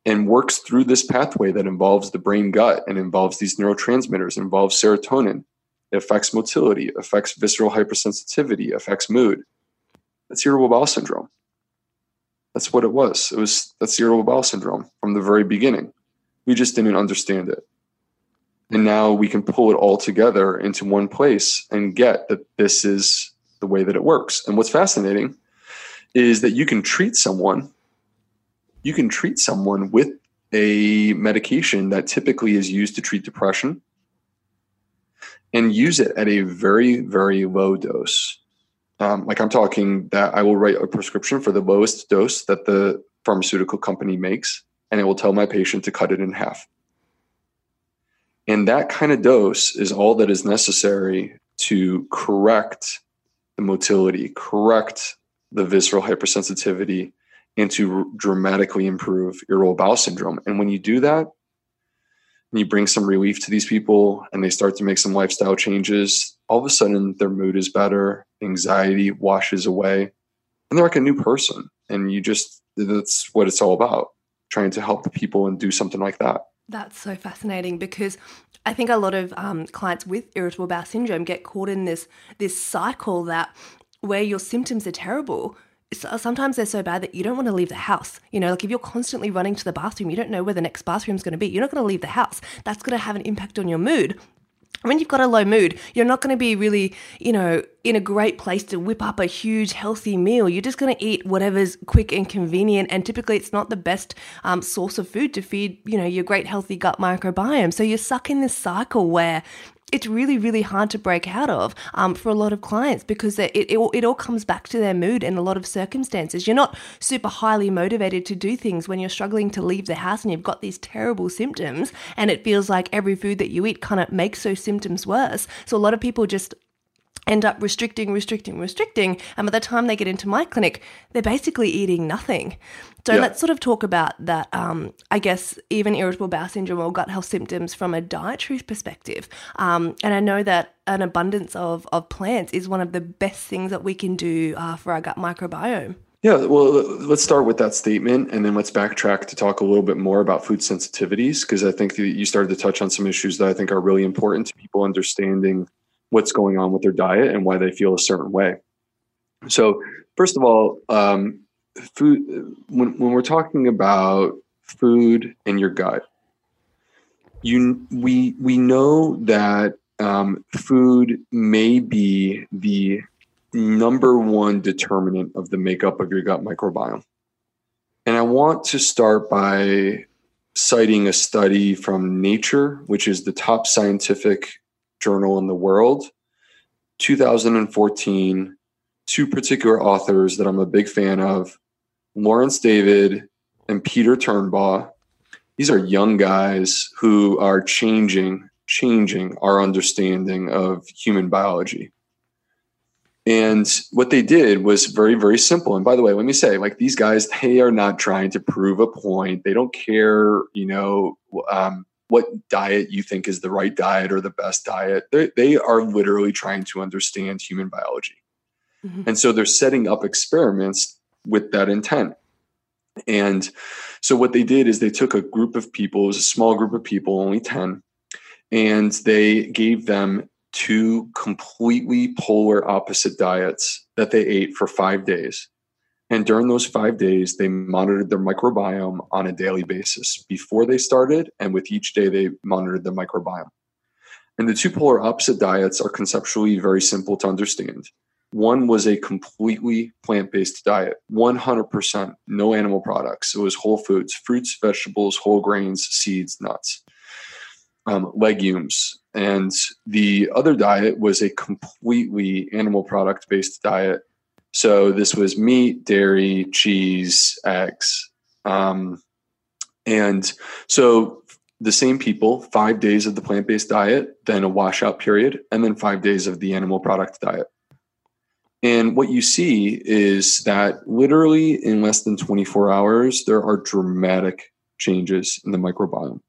and works through this pathway that involves the brain gut and involves these neurotransmitters, involves serotonin. It affects motility, affects visceral hypersensitivity, affects mood. That's irritable bowel syndrome. That's what it was. It was that's irritable bowel syndrome from the very beginning. We just didn't understand it. And now we can pull it all together into one place and get that this is the way that it works. And what's fascinating is that you can treat someone you can treat someone with a medication that typically is used to treat depression and use it at a very, very low dose. Um, like I'm talking that I will write a prescription for the lowest dose that the pharmaceutical company makes, and it will tell my patient to cut it in half. And that kind of dose is all that is necessary to correct the motility, correct the visceral hypersensitivity, and to dramatically improve irritable bowel syndrome. And when you do that, and you bring some relief to these people and they start to make some lifestyle changes, all of a sudden their mood is better, anxiety washes away, and they're like a new person. And you just, that's what it's all about trying to help the people and do something like that. That's so fascinating because I think a lot of um, clients with irritable bowel syndrome get caught in this this cycle that where your symptoms are terrible, sometimes they're so bad that you don't want to leave the house. You know, like if you're constantly running to the bathroom, you don't know where the next bathroom is going to be. You're not going to leave the house. That's going to have an impact on your mood. When you've got a low mood, you're not going to be really, you know, in a great place to whip up a huge healthy meal. You're just going to eat whatever's quick and convenient. And typically, it's not the best um, source of food to feed, you know, your great healthy gut microbiome. So you're stuck in this cycle where it's really, really hard to break out of um, for a lot of clients because it, it, it all comes back to their mood and a lot of circumstances. You're not super highly motivated to do things when you're struggling to leave the house and you've got these terrible symptoms, and it feels like every food that you eat kind of makes those symptoms worse. So a lot of people just end up restricting, restricting, restricting. And by the time they get into my clinic, they're basically eating nothing. So yeah. let's sort of talk about that. Um, I guess even irritable bowel syndrome or gut health symptoms from a dietary perspective. Um, and I know that an abundance of, of plants is one of the best things that we can do uh, for our gut microbiome. Yeah, well, let's start with that statement and then let's backtrack to talk a little bit more about food sensitivities because I think you started to touch on some issues that I think are really important to people understanding what's going on with their diet and why they feel a certain way. So, first of all, um, food when, when we're talking about food and your gut, you we we know that um, food may be the number one determinant of the makeup of your gut microbiome. And I want to start by citing a study from Nature, which is the top scientific journal in the world. 2014, two particular authors that I'm a big fan of, Lawrence David and Peter Turnbaugh. These are young guys who are changing changing our understanding of human biology. And what they did was very, very simple. And by the way, let me say, like these guys, they are not trying to prove a point. They don't care, you know, um, what diet you think is the right diet or the best diet. They, they are literally trying to understand human biology. Mm-hmm. And so they're setting up experiments with that intent. And so what they did is they took a group of people, it was a small group of people, only 10, and they gave them two completely polar opposite diets that they ate for five days. And during those five days, they monitored their microbiome on a daily basis before they started, and with each day, they monitored the microbiome. And the two polar opposite diets are conceptually very simple to understand. One was a completely plant based diet, 100% no animal products. It was whole foods, fruits, vegetables, whole grains, seeds, nuts, um, legumes. And the other diet was a completely animal product based diet. So this was meat, dairy, cheese, eggs. Um, and so the same people, five days of the plant based diet, then a washout period, and then five days of the animal product diet. And what you see is that literally in less than 24 hours, there are dramatic changes in the microbiome.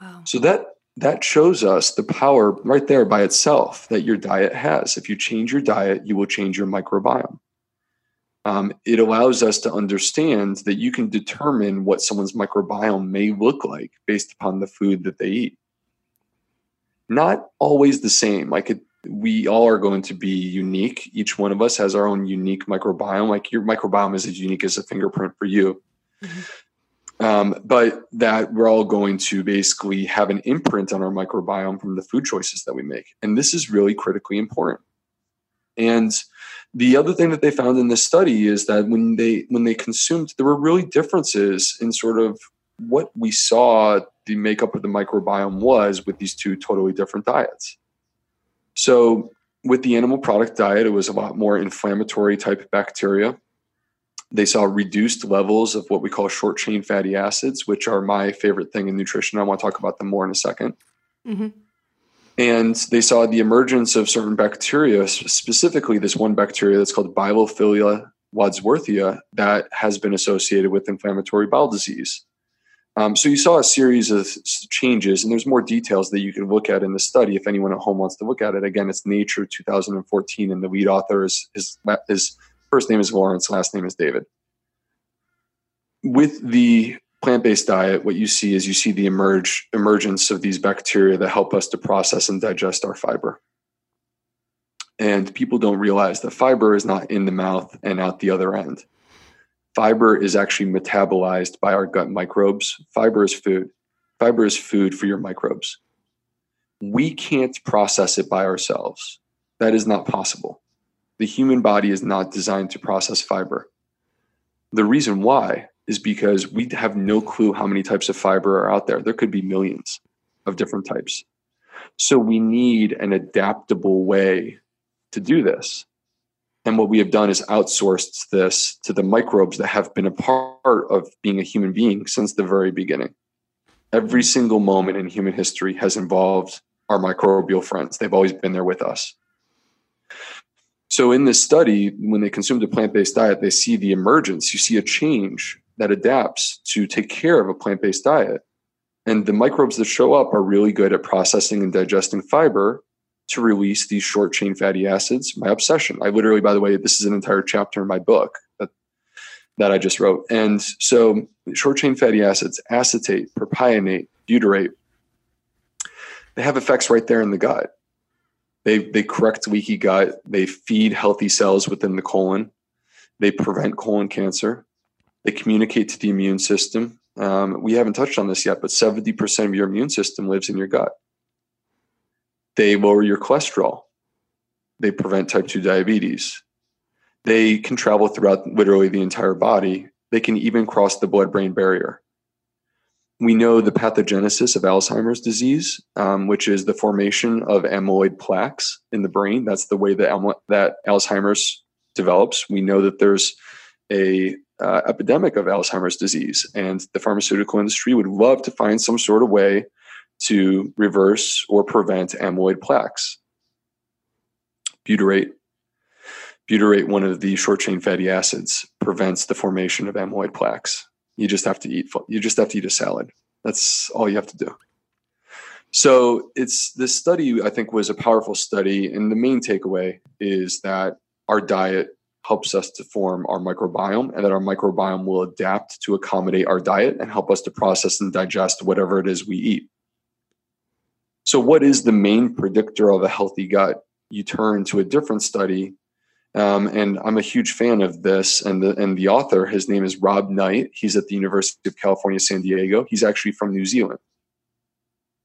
Wow. So that that shows us the power right there by itself that your diet has. If you change your diet, you will change your microbiome. Um, it allows us to understand that you can determine what someone's microbiome may look like based upon the food that they eat. Not always the same. Like it, we all are going to be unique. Each one of us has our own unique microbiome. Like your microbiome is as unique as a fingerprint for you. Mm-hmm. Um, but that we're all going to basically have an imprint on our microbiome from the food choices that we make. And this is really critically important. And the other thing that they found in this study is that when they when they consumed, there were really differences in sort of what we saw the makeup of the microbiome was with these two totally different diets. So with the animal product diet, it was a lot more inflammatory type bacteria. They saw reduced levels of what we call short chain fatty acids, which are my favorite thing in nutrition. I want to talk about them more in a 2nd mm-hmm. And they saw the emergence of certain bacteria, specifically this one bacteria that's called Bilophila wadsworthia, that has been associated with inflammatory bowel disease. Um, so you saw a series of changes, and there's more details that you can look at in the study if anyone at home wants to look at it. Again, it's Nature 2014, and the lead author is his, his first name is Lawrence, last name is David. With the plant-based diet, what you see is you see the emerge emergence of these bacteria that help us to process and digest our fiber. And people don't realize that fiber is not in the mouth and out the other end Fiber is actually metabolized by our gut microbes. Fiber is food. Fiber is food for your microbes. We can't process it by ourselves. That is not possible. The human body is not designed to process fiber. The reason why is because we have no clue how many types of fiber are out there. There could be millions of different types. So we need an adaptable way to do this. And what we have done is outsourced this to the microbes that have been a part of being a human being since the very beginning. Every single moment in human history has involved our microbial friends. They've always been there with us. So, in this study, when they consumed a plant based diet, they see the emergence. You see a change that adapts to take care of a plant based diet. And the microbes that show up are really good at processing and digesting fiber to release these short chain fatty acids. My obsession. I literally, by the way, this is an entire chapter in my book that that I just wrote. And so, short chain fatty acids, acetate, propionate, butyrate, they have effects right there in the gut. They they correct leaky gut. They feed healthy cells within the colon. They prevent colon cancer. They communicate to the immune system. Um, we haven't touched on this yet, but 70% of your immune system lives in your gut. They lower your cholesterol. They prevent type 2 diabetes. They can travel throughout literally the entire body. They can even cross the blood brain barrier. We know the pathogenesis of Alzheimer's disease, um, which is the formation of amyloid plaques in the brain. That's the way that, that Alzheimer's develops. We know that there's a uh, epidemic of Alzheimer's disease, and the pharmaceutical industry would love to find some sort of way to reverse or prevent amyloid plaques. Butyrate, butyrate, one of the short chain fatty acids, prevents the formation of amyloid plaques. You just have to eat. You just have to eat a salad. That's all you have to do. So it's this study. I think was a powerful study, and the main takeaway is that our diet helps us to form our microbiome and that our microbiome will adapt to accommodate our diet and help us to process and digest whatever it is we eat. So, what is the main predictor of a healthy gut? You turn to a different study, Um, and I'm a huge fan of this. And the and the author, his name is Rob Knight. He's at the University of California, San Diego. He's actually from New Zealand,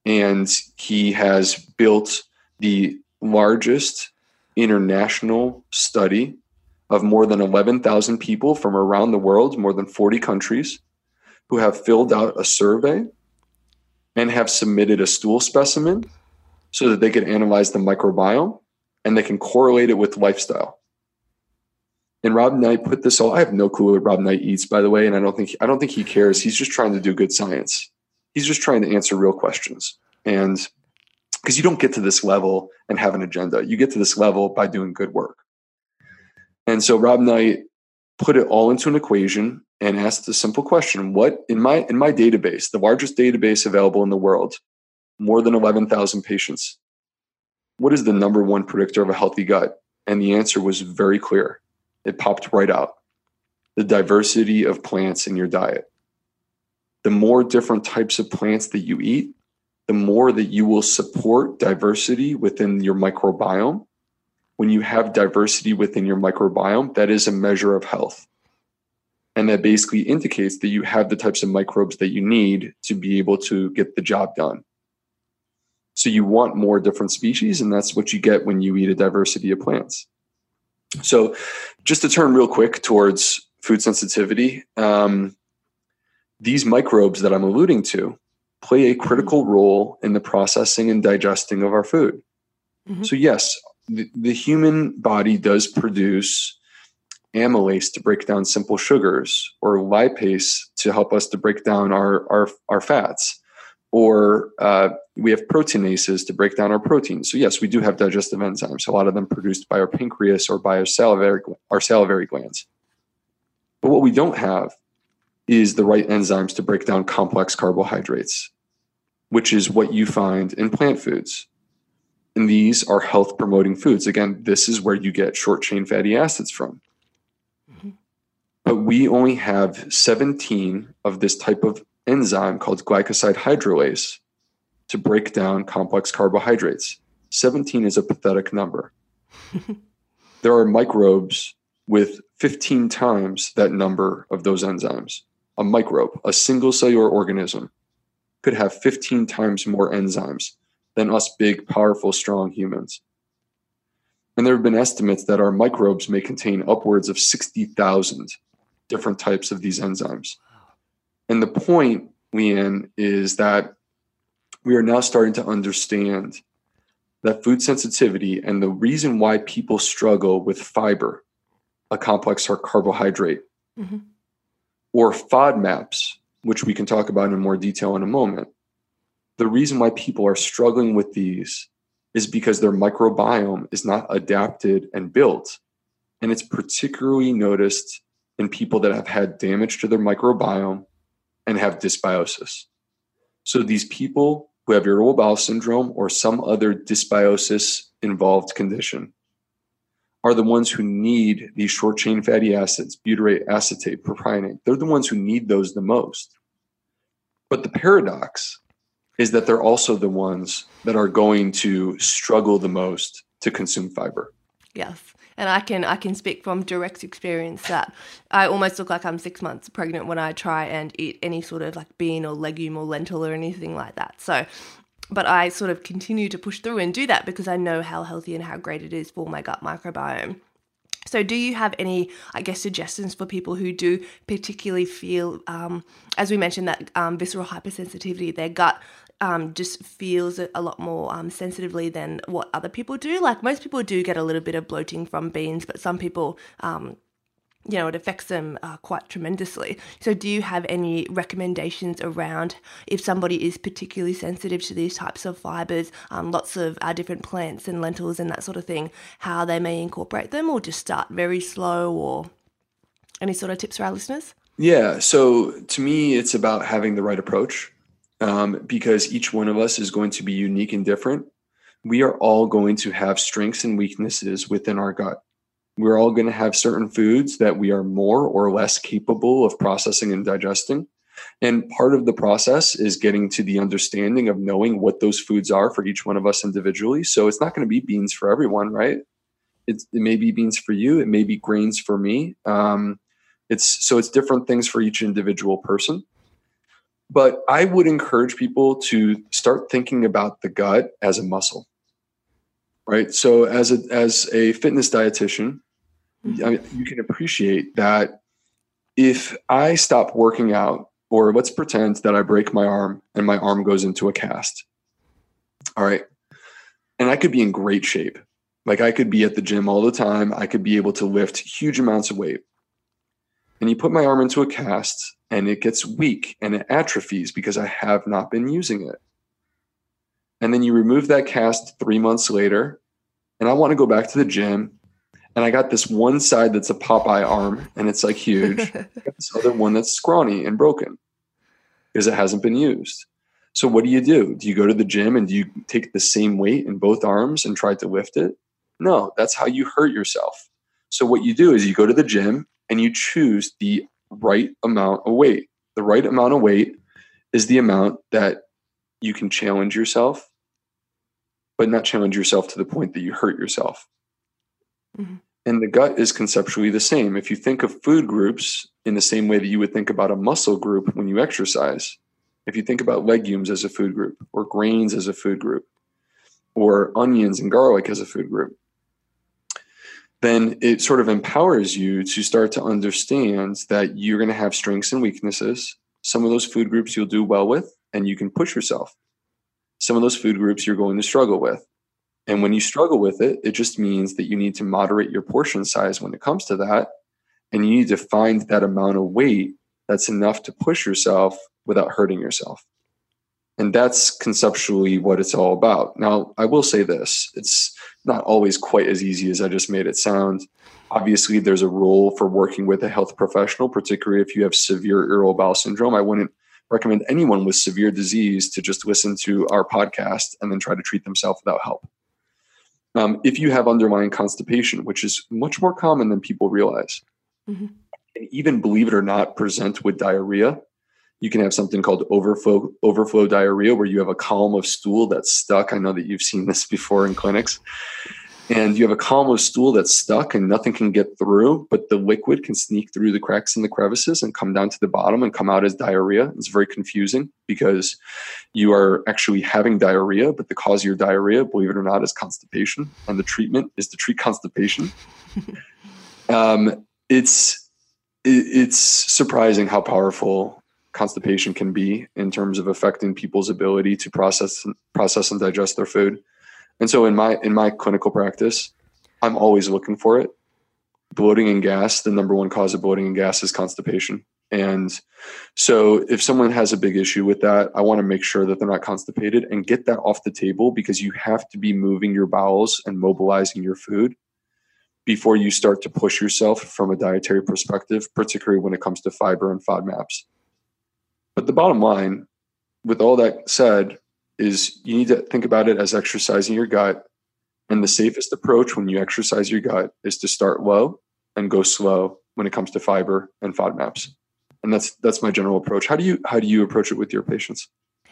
and he has built the largest international study of more than 11,000 people from around the world, more than 40 countries, who have filled out a survey and have submitted a stool specimen so that they could analyze the microbiome and they can correlate it with lifestyle. And Rob Knight put this all. I have no clue what Rob Knight eats, by the way, and I don't think I don't think he cares. He's just trying to do good science. He's just trying to answer real questions. And because you don't get to this level and have an agenda, you get to this level by doing good work. And so Rob Knight put it all into an equation and asked the simple question: What in my in my database, the largest database available in the world, more than eleven thousand patients, what is the number one predictor of a healthy gut? And the answer was very clear. It popped right out. The diversity of plants in your diet. The more different types of plants that you eat, the more that you will support diversity within your microbiome. When you have diversity within your microbiome, that is a measure of health. And that basically indicates that you have the types of microbes that you need to be able to get the job done. So you want more different species, and that's what you get when you eat a diversity of plants. So, just to turn real quick towards food sensitivity, um, these microbes that I'm alluding to play a critical role in the processing and digesting of our food. Mm-hmm. So, yes, the, the human body does produce amylase to break down simple sugars or lipase to help us to break down our, our, our fats or uh, we have proteinases to break down our proteins. So yes, we do have digestive enzymes. A lot of them produced by our pancreas or by our salivary our salivary glands. But what we don't have is the right enzymes to break down complex carbohydrates, which is what you find in plant foods. And these are health promoting foods. Again, this is where you get short chain fatty acids from. Mm-hmm. But we only have 17 of this type of enzyme called glycoside hydrolase to break down complex carbohydrates. 17 is a pathetic number. there are microbes with 15 times that number of those enzymes. A microbe, a single cellular organism, could have 15 times more enzymes than us big, powerful, strong humans. And there have been estimates that our microbes may contain upwards of 60,000 different types of these enzymes. And the point, Leanne, is that we are now starting to understand that food sensitivity and the reason why people struggle with fiber, a complex carbohydrate, mm-hmm. or FODMAPs, which we can talk about in more detail in a moment. The reason why people are struggling with these is because their microbiome is not adapted and built. And it's particularly noticed in people that have had damage to their microbiome and have dysbiosis. So these people who have irritable bowel syndrome or some other dysbiosis involved condition are the ones who need these short chain fatty acids, butyrate, acetate, propionate. They're the ones who need those the most. But the paradox is that they're also the ones that are going to struggle the most to consume fiber. Yes and I can I can speak from direct experience that I almost look like I'm six months pregnant when I try and eat any sort of like bean or legume or lentil or anything like that. So but I sort of continue to push through and do that because I know how healthy and how great it is for my gut microbiome. So, do you have any, I guess, suggestions for people who do particularly feel, um, as we mentioned, that um, visceral hypersensitivity, their gut um, just feels a lot more um, sensitively than what other people do. Like most people do get a little bit of bloating from beans, but some people, um, you know, it affects them uh, quite tremendously. So, do you have any recommendations around if somebody is particularly sensitive to these types of fibers, um, lots of uh, different plants and lentils and that sort of thing, how they may incorporate them or just start very slow or any sort of tips for our listeners? Yeah. So, to me, it's about having the right approach um, because each one of us is going to be unique and different. We are all going to have strengths and weaknesses within our gut. We're all going to have certain foods that we are more or less capable of processing and digesting. And part of the process is getting to the understanding of knowing what those foods are for each one of us individually. So it's not going to be beans for everyone, right? it may be beans for you. It may be grains for me. Um, it's so it's different things for each individual person. But I would encourage people to start thinking about the gut as a muscle, right? So as a as a fitness dietitian, mm-hmm. I mean, you can appreciate that if I stop working out, or let's pretend that I break my arm and my arm goes into a cast, all right, and I could be in great shape, like I could be at the gym all the time, I could be able to lift huge amounts of weight, and you put my arm into a cast and it gets weak and it atrophies because I have not been using it. And then you remove that cast three months later, and I want to go back to the gym. And I got this one side that's a Popeye arm and it's like huge. this other one that's scrawny and broken because it hasn't been used. So what do you do? Do you go to the gym and do you take the same weight in both arms and try to lift it? No, that's how you hurt yourself. So what you do is you go to the gym and you choose the right amount of weight. The right amount of weight is the amount that you can challenge yourself, but not challenge yourself to the point that you hurt yourself. Mm-hmm. And the gut is conceptually the same. If you think of food groups in the same way that you would think about a muscle group when you exercise, if you think about legumes as a food group, or grains as a food group, or onions and garlic as a food group, then it sort of empowers you to start to understand that you're going to have strengths and weaknesses. Some of those food groups you'll do well with, and you can push yourself. Some of those food groups you're going to struggle with. And when you struggle with it, it just means that you need to moderate your portion size when it comes to that. And you need to find that amount of weight that's enough to push yourself without hurting yourself. And that's conceptually what it's all about. Now, I will say this it's not always quite as easy as I just made it sound. Obviously, there's a role for working with a health professional, particularly if you have severe irritable bowel syndrome. I wouldn't recommend anyone with severe disease to just listen to our podcast and then try to treat themselves without help. Um, if you have underlying constipation, which is much more common than people realize, mm-hmm. and even believe it or not, present with diarrhea, you can have something called overflow overflow diarrhea where you have a column of stool that's stuck. I know that you've seen this before in clinics. And you have a column of stool that's stuck and nothing can get through but the liquid can sneak through the cracks and the crevices and come down to the bottom and come out as diarrhea. It's very confusing because you are actually having diarrhea but the cause of your diarrhea believe it or not is constipation. And the treatment is to treat constipation. Um, it's it's surprising how powerful constipation can be in terms of affecting people's ability to process process and digest their food. And so in my in my clinical practice, I'm always looking for it. Bloating and gas, the number one cause of bloating and gas is constipation. And so if someone has a big issue with that, I want to make sure that they're not constipated and get that off the table because you have to be moving your bowels and mobilizing your food before you start to push yourself from a dietary perspective, particularly when it comes to fiber and FODMAPs. But the bottom line, with all that said, is you need to think about it as exercising your gut. And the safest approach when you exercise your gut is to start low and go slow when it comes to fiber and FODMAPs. And that's that's my general approach. How do you how do you approach it with your patients?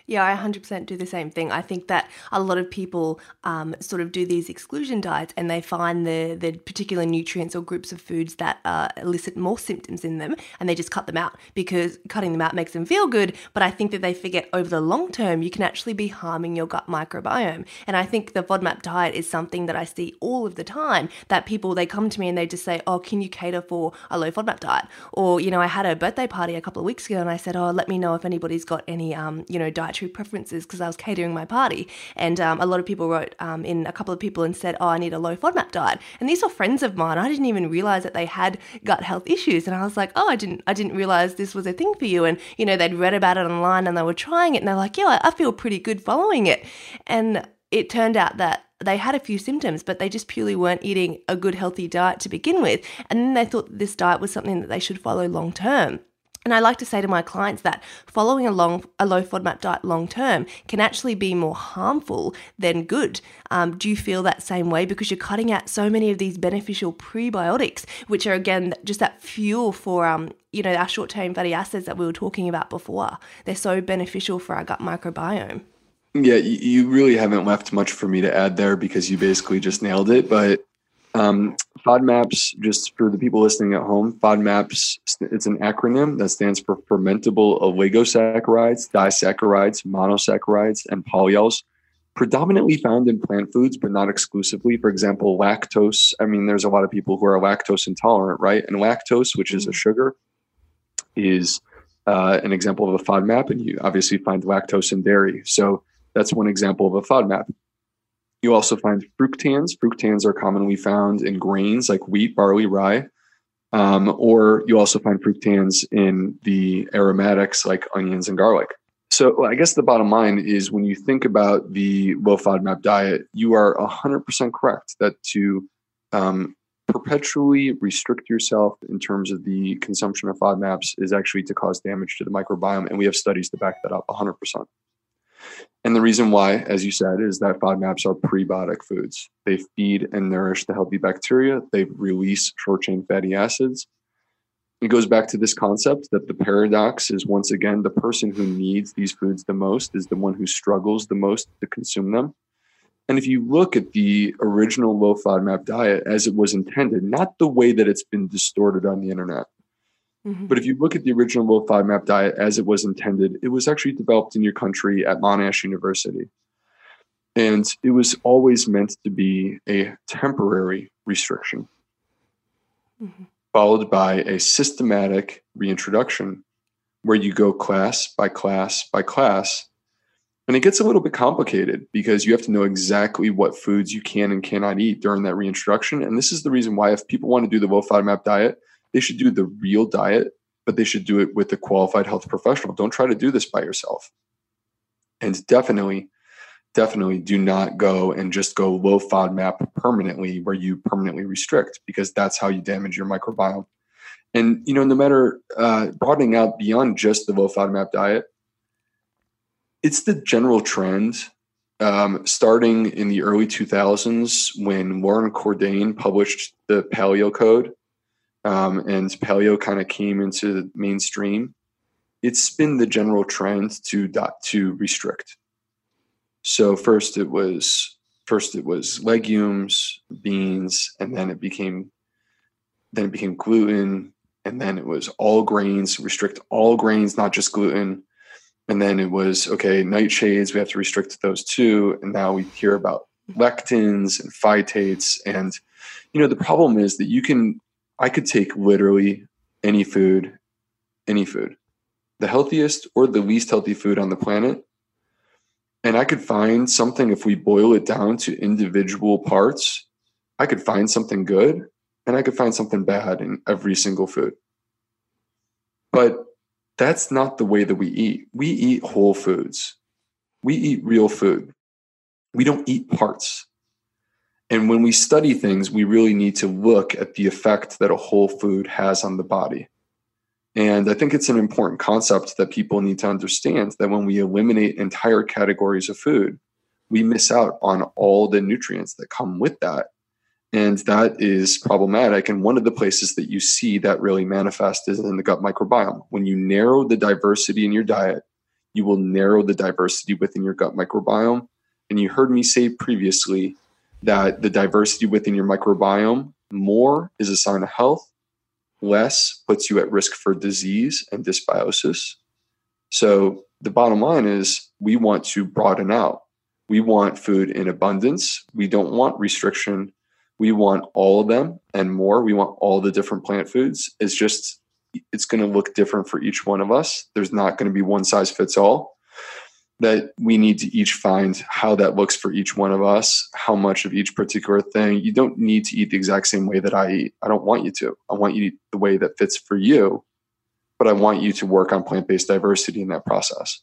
Yeah, I 100% do the same thing. I think that a lot of people um, sort of do these exclusion diets and they find the, the particular nutrients or groups of foods that uh, elicit more symptoms in them and they just cut them out because cutting them out makes them feel good. But I think that they forget over the long term, you can actually be harming your gut microbiome. And I think the FODMAP diet is something that I see all of the time that people, they come to me and they just say, Oh, can you cater for a low FODMAP diet? Or, you know, I had a birthday party a couple of weeks ago and I said, Oh, let me know if anybody's got any, um, you know, diet dietary preferences because I was catering my party. And um, a lot of people wrote um, in a couple of people and said, Oh, I need a low FODMAP diet. And these were friends of mine. I didn't even realize that they had gut health issues. And I was like, Oh, I didn't, I didn't realize this was a thing for you. And, you know, they'd read about it online and they were trying it and they're like, Yeah, I feel pretty good following it. And it turned out that they had a few symptoms, but they just purely weren't eating a good, healthy diet to begin with. And then they thought this diet was something that they should follow long term. And I like to say to my clients that following a long, a low FODMAP diet long term can actually be more harmful than good. Um, do you feel that same way? Because you're cutting out so many of these beneficial prebiotics, which are again just that fuel for um, you know, our short term fatty acids that we were talking about before. They're so beneficial for our gut microbiome. Yeah, you really haven't left much for me to add there because you basically just nailed it. But Um, FODMAPs, just for the people listening at home, FODMAPs, it's an acronym that stands for fermentable oligosaccharides, disaccharides, monosaccharides, and polyols, predominantly found in plant foods, but not exclusively. For example, lactose. I mean, there's a lot of people who are lactose intolerant, right? And lactose, which is a mm. sugar, is uh, an example of a FODMAP, and you obviously find lactose in dairy. So that's one example of a FODMAP. You also find fructans. Fructans are commonly found in grains like wheat, barley, rye. Um, or you also find fructans in the aromatics like onions and garlic. So I guess the bottom line is when you think about the low FODMAP diet, you are 100% correct that to um, perpetually restrict yourself in terms of the consumption of FODMAPs is actually to cause damage to the microbiome. And we have studies to back that up 100%. And the reason why, as you said, is that FODMAPs are prebiotic foods. They feed and nourish the healthy bacteria. They release short chain fatty acids. It goes back to this concept that the paradox is once again the person who needs these foods the most is the one who struggles the most to consume them. And if you look at the original low FODMAP diet as it was intended, not the way that it's been distorted on the internet, Mm-hmm. But if you look at the original low FODMAP diet as it was intended, it was actually developed in your country at Monash University. And it was always meant to be a temporary restriction, mm-hmm. followed by a systematic reintroduction where you go class by class by class. And it gets a little bit complicated because you have to know exactly what foods you can and cannot eat during that reintroduction. And this is the reason why, if people want to do the low FODMAP diet, they should do the real diet, but they should do it with a qualified health professional. Don't try to do this by yourself. And definitely, definitely do not go and just go low FODMAP permanently where you permanently restrict because that's how you damage your microbiome. And you know, no matter uh, broadening out beyond just the low FODMAP diet, it's the general trend um, starting in the early 2000s when Loren Cordain published the Paleo Code um, and paleo kind of came into the mainstream, it's been the general trend to dot to restrict. So first it was first it was legumes, beans, and then it became then it became gluten, and then it was all grains, restrict all grains, not just gluten. And then it was okay, nightshades, we have to restrict those too. And now we hear about lectins and phytates. And you know, the problem is that you can I could take literally any food, any food, the healthiest or the least healthy food on the planet. And I could find something, if we boil it down to individual parts, I could find something good and I could find something bad in every single food. But that's not the way that we eat. We eat whole foods, we eat real food. We don't eat parts. And when we study things, we really need to look at the effect that a whole food has on the body. And I think it's an important concept that people need to understand that when we eliminate entire categories of food, we miss out on all the nutrients that come with that. And that is problematic. And one of the places that you see that really manifest is in the gut microbiome. When you narrow the diversity in your diet, you will narrow the diversity within your gut microbiome. And you heard me say previously that the diversity within your microbiome more is a sign of health, less puts you at risk for disease and dysbiosis. So the bottom line is we want to broaden out. We want food in abundance. We don't want restriction. We want all of them and more. We want all the different plant foods. It's just, it's going to look different for each one of us. There's not going to be one size fits all that we need to each find how that looks for each one of us, how much of each particular thing. You don't need to eat the exact same way that I eat. I don't want you to. I want you to eat the way that fits for you, but I want you to work on plant based diversity in that process.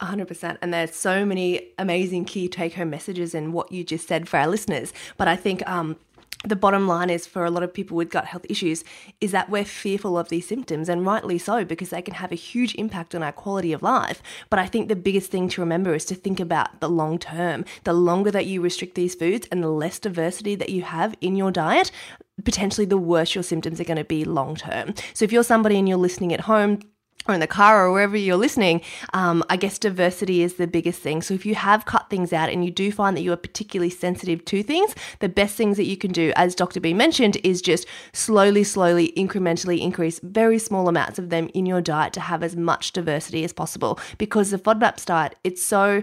100%. And there's so many amazing key take home messages in what you just said for our listeners. But I think um, the bottom line is for a lot of people with gut health issues is that we're fearful of these symptoms and rightly so because they can have a huge impact on our quality of life. But i think the biggest thing to remember is to think about the long term. The longer that you restrict these foods and the less diversity that you have in your diet potentially the worse your symptoms are going to be long term. So if you're somebody and you're listening at home or in the car or wherever you're listening, um, I guess diversity is the biggest thing. So if you have cut things out and you do find that you are particularly sensitive to things, the best things that you can do, as Dr. B mentioned, is just slowly, slowly, incrementally increase very small amounts of them in your diet to have as much diversity as possible. Because the FODMAPs diet, it's so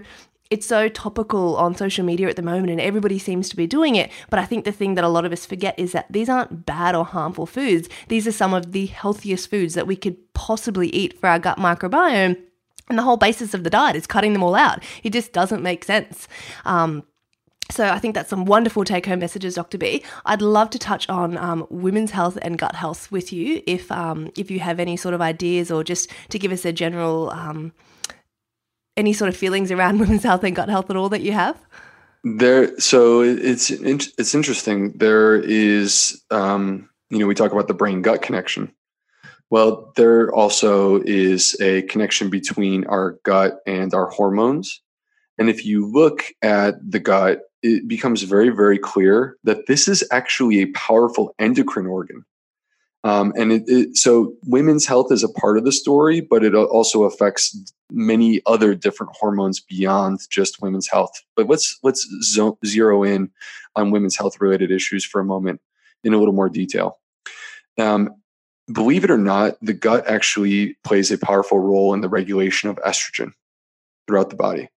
it's so topical on social media at the moment and everybody seems to be doing it. But I think the thing that a lot of us forget is that these aren't bad or harmful foods. These are some of the healthiest foods that we could possibly eat for our gut microbiome. And the whole basis of the diet is cutting them all out. It just doesn't make sense. Um, so I think that's some wonderful take-home messages, Dr. B. I'd love to touch on um, women's health and gut health with you, if um, if you have any sort of ideas, or just to give us a general um, any sort of feelings around women's health and gut health at all that you have? There, so it's it's interesting. There is, um, you know, we talk about the brain gut connection. Well, there also is a connection between our gut and our hormones. And if you look at the gut, it becomes very, very clear that this is actually a powerful endocrine organ. Um, and it, it, so women's health is a part of the story, but it also affects many other different hormones beyond just women's health. But let's let's zo- zero in on women's health related issues for a moment in a little more detail. Um, believe it or not, the gut actually plays a powerful role in the regulation of estrogen throughout the body.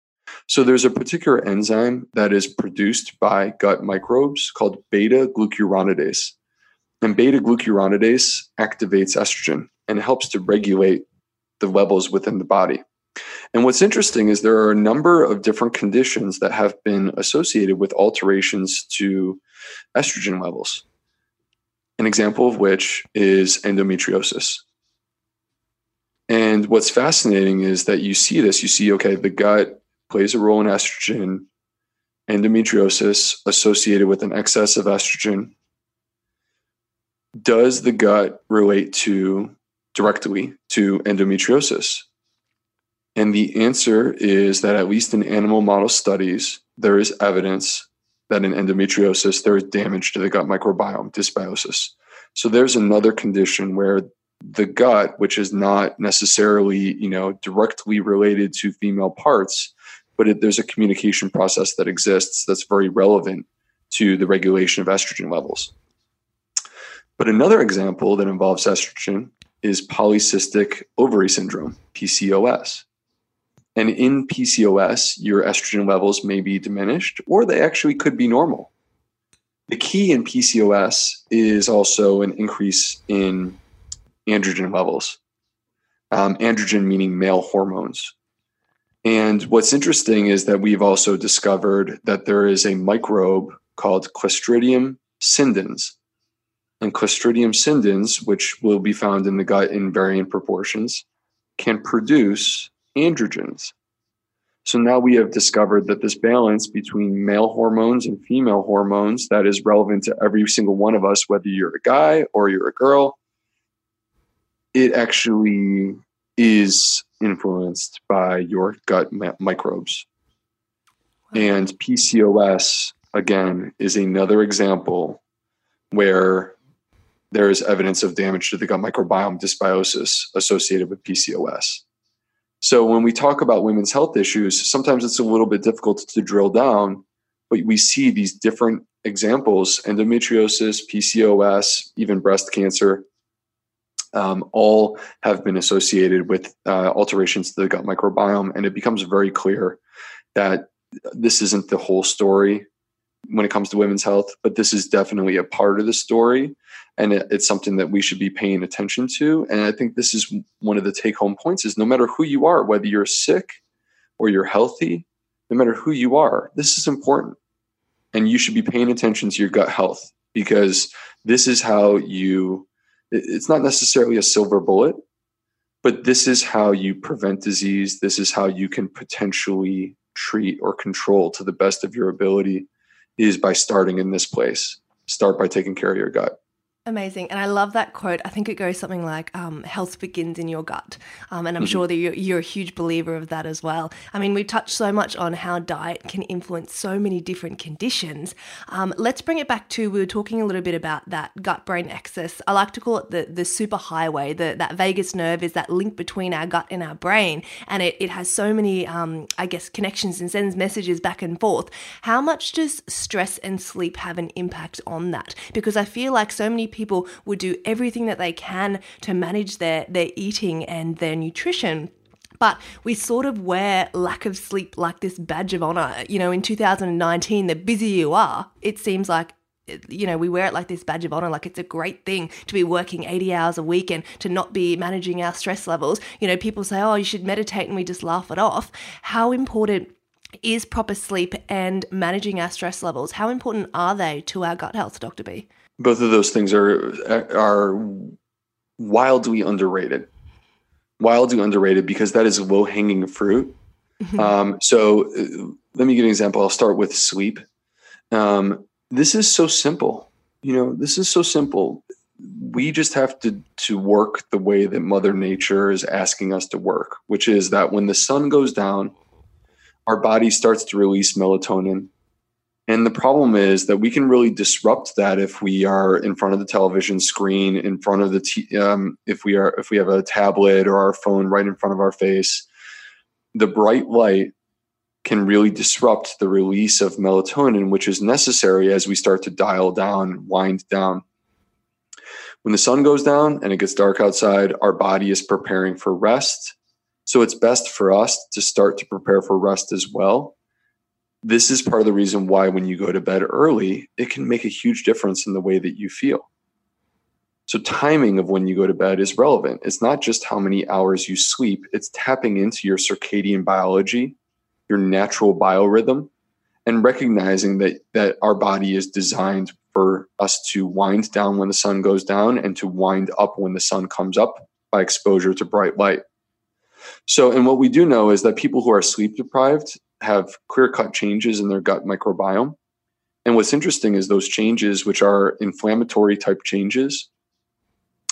So there's a particular enzyme that is produced by gut microbes called beta glucuronidase. And beta glucuronidase activates estrogen and helps to regulate the levels within the body. And what's interesting is there are a number of different conditions that have been associated with alterations to estrogen levels. An example of which is endometriosis. And what's fascinating is that you see this, you see, okay, the gut plays a role in estrogen, endometriosis associated with an excess of estrogen does the gut relate to directly to endometriosis? And the answer is that, at least in animal model studies, there is evidence that in endometriosis, there is damage to the gut microbiome, dysbiosis. So there's another condition where the gut, which is not necessarily, you know, directly related to female parts, but it, there's a communication process that exists that's very relevant to the regulation of estrogen levels. But another example that involves estrogen is polycystic ovary syndrome, PCOS. And in PCOS, your estrogen levels may be diminished or they actually could be normal. The key in PCOS is also an increase in androgen levels. Um, androgen meaning male hormones. And what's interesting is that we've also discovered that there is a microbe called Clostridium scindens and Clostridium scindens, which will be found in the gut in varying proportions, can produce androgens. So now we have discovered that this balance between male hormones and female hormones that is relevant to every single one of us, whether you're a guy or you're a girl, it actually is influenced by your gut microbes. And PCOS, again, is another example where there is evidence of damage to the gut microbiome dysbiosis associated with PCOS. So when we talk about women's health issues, sometimes it's a little bit difficult to drill down, but we see these different examples endometriosis, PCOS, even breast cancer. Um, all have been associated with uh, alterations to the gut microbiome. And it becomes very clear that this isn't the whole story when it comes to women's health, but this is definitely a part of the story and it, it's something that we should be paying attention to. And i think this is one of the take home points is no matter who you are whether you're sick or you're healthy no matter who you are this is important. And you should be paying attention to your gut health because this is how you it's not necessarily a silver bullet but this is how you prevent disease. This is how you can potentially treat or control to the best of your ability is by starting in this place. Start by taking care of your gut Amazing. And I love that quote. I think it goes something like, um, health begins in your gut. Um, and I'm mm-hmm. sure that you're, you're, a huge believer of that as well. I mean, we've touched so much on how diet can influence so many different conditions. Um, let's bring it back to, we were talking a little bit about that gut brain axis. I like to call it the, the super highway. The, that vagus nerve is that link between our gut and our brain. And it, it has so many, um, I guess, connections and sends messages back and forth. How much does stress and sleep have an impact on that? Because I feel like so many people people would do everything that they can to manage their, their eating and their nutrition but we sort of wear lack of sleep like this badge of honor. You know, in 2019, the busier you are, it seems like you know, we wear it like this badge of honor, like it's a great thing to be working 80 hours a week and to not be managing our stress levels. You know, people say, oh, you should meditate, and we just laugh it off. How important is proper sleep and managing our stress levels? How important are they to our gut health, Dr. B? Both of those things are are wildly underrated. Wildly underrated because that is low hanging fruit. Mm-hmm. um, so uh, let me give an example. I'll start with sleep um, this is so simple. You know this is so simple. We just have to to work the way that mother nature is asking us to work which is that when the sun goes down our body starts to release melatonin and the problem is that we can really disrupt that if we are in front of the television screen, in front of the t- um, if we are if we have a tablet or our phone right in front of our face. The bright light can really disrupt the release of melatonin, which is necessary as we start to dial down, wind down. When the sun goes down and it gets dark outside, our body is preparing for rest. So it's best for us to start to prepare for rest as well this is part of the reason why when you go to bed early, it can make a huge difference in the way that you feel. So, timing of when you go to bed is relevant. It's not just how many hours you sleep, it's tapping into your circadian biology, your natural biorhythm, and recognizing that, that our body is designed for us to wind down when the sun goes down and to wind up when the sun comes up by exposure to bright light. So, and what we do know is that people who are sleep deprived have clear cut changes in their gut microbiome. And what's interesting is those changes, which are inflammatory type changes,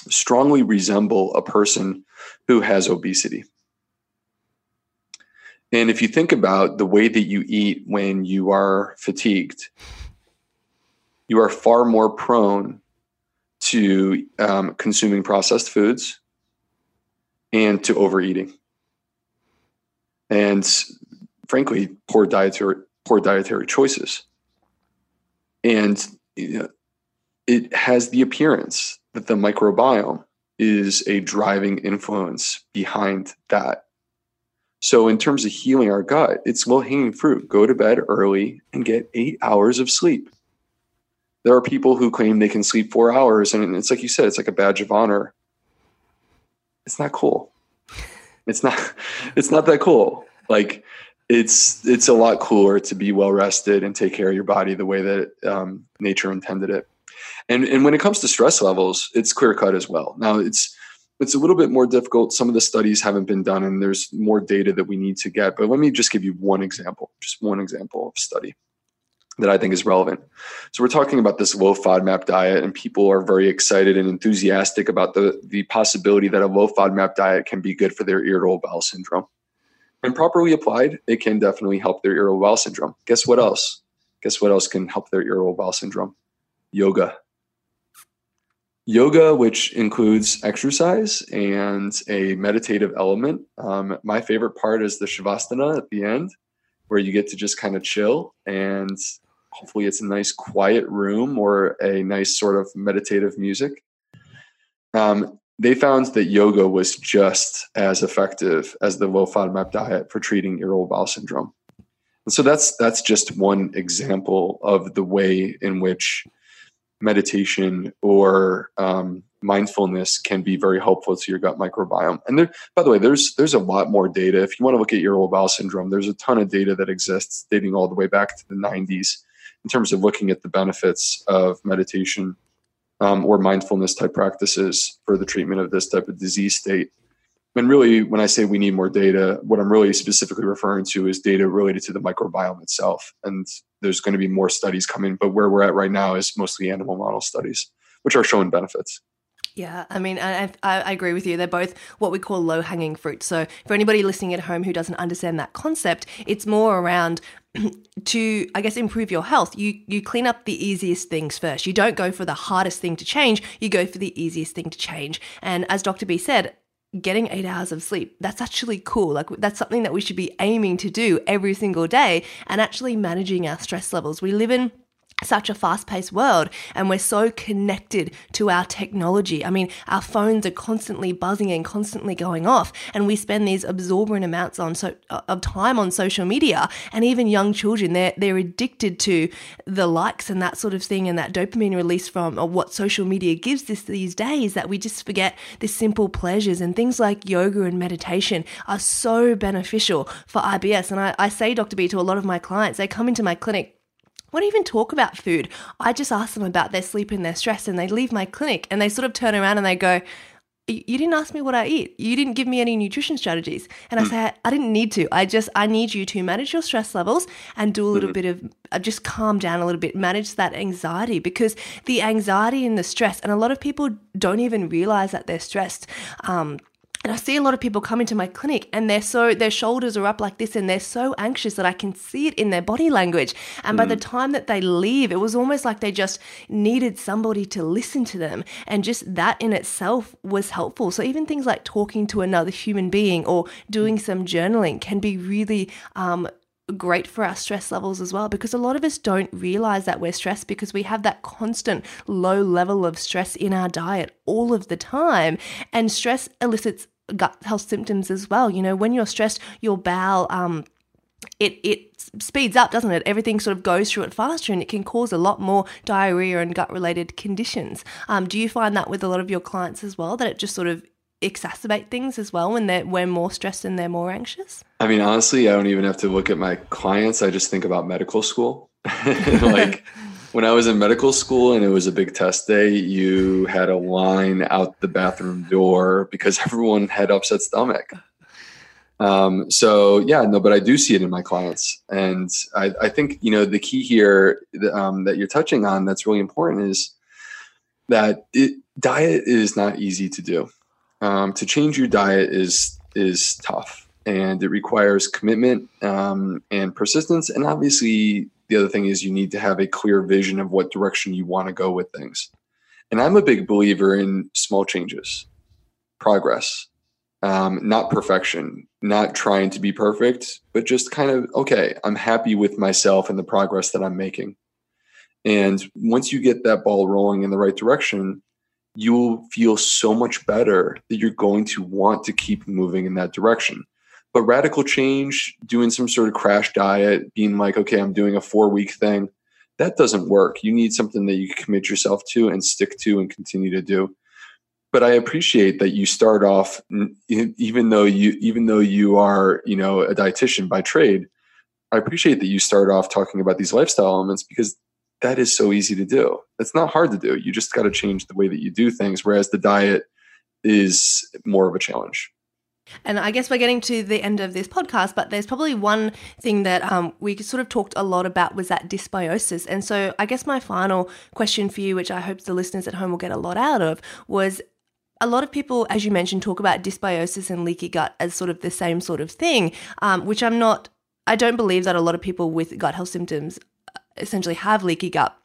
strongly resemble a person who has obesity. And if you think about the way that you eat when you are fatigued, you are far more prone to um, consuming processed foods and to overeating. And frankly poor dietary poor dietary choices. And you know, it has the appearance that the microbiome is a driving influence behind that. So in terms of healing our gut it's low hanging fruit. Go to bed early and get eight hours of sleep. There are people who claim they can sleep four hours and it's like you said it's like a badge of honor. It's not cool. It's not it's not that cool. Like it's it's a lot cooler to be well rested and take care of your body the way that um, nature intended it. And and when it comes to stress levels, it's clear cut as well. Now it's it's a little bit more difficult. Some of the studies haven't been done, and there's more data that we need to get. But let me just give you one example, just one example of study that I think is relevant. So we're talking about this low FODMAP diet, and people are very excited and enthusiastic about the the possibility that a low FODMAP diet can be good for their irritable bowel syndrome. And properly applied, it can definitely help their irritable bowel syndrome. Guess what else? Guess what else can help their irritable bowel syndrome? Yoga. Yoga, which includes exercise and a meditative element. Um, my favorite part is the Shavasana at the end, where you get to just kind of chill and hopefully it's a nice quiet room or a nice sort of meditative music. Um, they found that yoga was just as effective as the low FODMAP diet for treating irritable bowel syndrome. And so that's that's just one example of the way in which meditation or um, mindfulness can be very helpful to your gut microbiome. And there, by the way, there's there's a lot more data. If you want to look at irritable bowel syndrome, there's a ton of data that exists dating all the way back to the 90s in terms of looking at the benefits of meditation um, or mindfulness type practices for the treatment of this type of disease state. And really, when I say we need more data, what I'm really specifically referring to is data related to the microbiome itself. And there's going to be more studies coming, but where we're at right now is mostly animal model studies. which are showing benefits. Yeah, I mean, I, I, agree with you. They're both what we call low hanging fruit. So, for anybody listening at home who doesn't understand that concept, it's more around to, I guess, improve your health. You you clean up the easiest things first. You don't go for the hardest thing to change. You go for the easiest thing to change. And as Dr. B said, getting eight hours of sleep that's actually cool like that's something that we should be aiming to do every single day and actually managing our stress levels we live in such a fast paced world and we're so connected to our technology. I mean, our phones are constantly buzzing and constantly going off and we spend these absorbent amounts on so uh, of time on social media and even young children they're they're addicted to the likes and that sort of thing and that dopamine release from what social media gives us these days that we just forget the simple pleasures and things like yoga and meditation are so beneficial for IBS and I, I say Dr. B to a lot of my clients they come into my clinic we don't even talk about food. I just ask them about their sleep and their stress, and they leave my clinic and they sort of turn around and they go, you didn't ask me what I eat. You didn't give me any nutrition strategies. And I hmm. say, I didn't need to. I just, I need you to manage your stress levels and do a little mm-hmm. bit of, uh, just calm down a little bit, manage that anxiety because the anxiety and the stress, and a lot of people don't even realize that they're stressed. Um, and I see a lot of people come into my clinic and they're so, their shoulders are up like this and they're so anxious that I can see it in their body language. And mm. by the mm. time that they leave, it was almost like they just needed somebody to listen to them. And just that in itself was helpful. So even things like talking to another human being or doing some journaling can be really, um, great for our stress levels as well because a lot of us don't realize that we're stressed because we have that constant low level of stress in our diet all of the time and stress elicits gut health symptoms as well. You know, when you're stressed, your bowel, um, it it speeds up, doesn't it? Everything sort of goes through it faster, and it can cause a lot more diarrhea and gut related conditions. Um, do you find that with a lot of your clients as well? That it just sort of exacerbate things as well when they're we're more stressed and they're more anxious? I mean, honestly, I don't even have to look at my clients. I just think about medical school. like when I was in medical school and it was a big test day, you had a line out the bathroom door because everyone had upset stomach. Um, so yeah, no, but I do see it in my clients, and I, I think you know the key here um, that you're touching on that's really important is that it, diet is not easy to do. Um, to change your diet is is tough, and it requires commitment um, and persistence, and obviously the other thing is you need to have a clear vision of what direction you want to go with things. And I'm a big believer in small changes, progress, um, not perfection, not trying to be perfect, but just kind of, okay, I'm happy with myself and the progress that I'm making. And once you get that ball rolling in the right direction, you will feel so much better that you're going to want to keep moving in that direction. But radical change, doing some sort of crash diet, being like, okay, I'm doing a four week thing, that doesn't work. You need something that you commit yourself to and stick to and continue to do. But I appreciate that you start off, even though you even though you are, you know, a dietitian by trade. I appreciate that you start off talking about these lifestyle elements because that is so easy to do. It's not hard to do. You just got to change the way that you do things. Whereas the diet is more of a challenge. And I guess we're getting to the end of this podcast, but there's probably one thing that um, we sort of talked a lot about was that dysbiosis. And so I guess my final question for you, which I hope the listeners at home will get a lot out of, was a lot of people, as you mentioned, talk about dysbiosis and leaky gut as sort of the same sort of thing, um, which I'm not, I don't believe that a lot of people with gut health symptoms uh, essentially have leaky gut.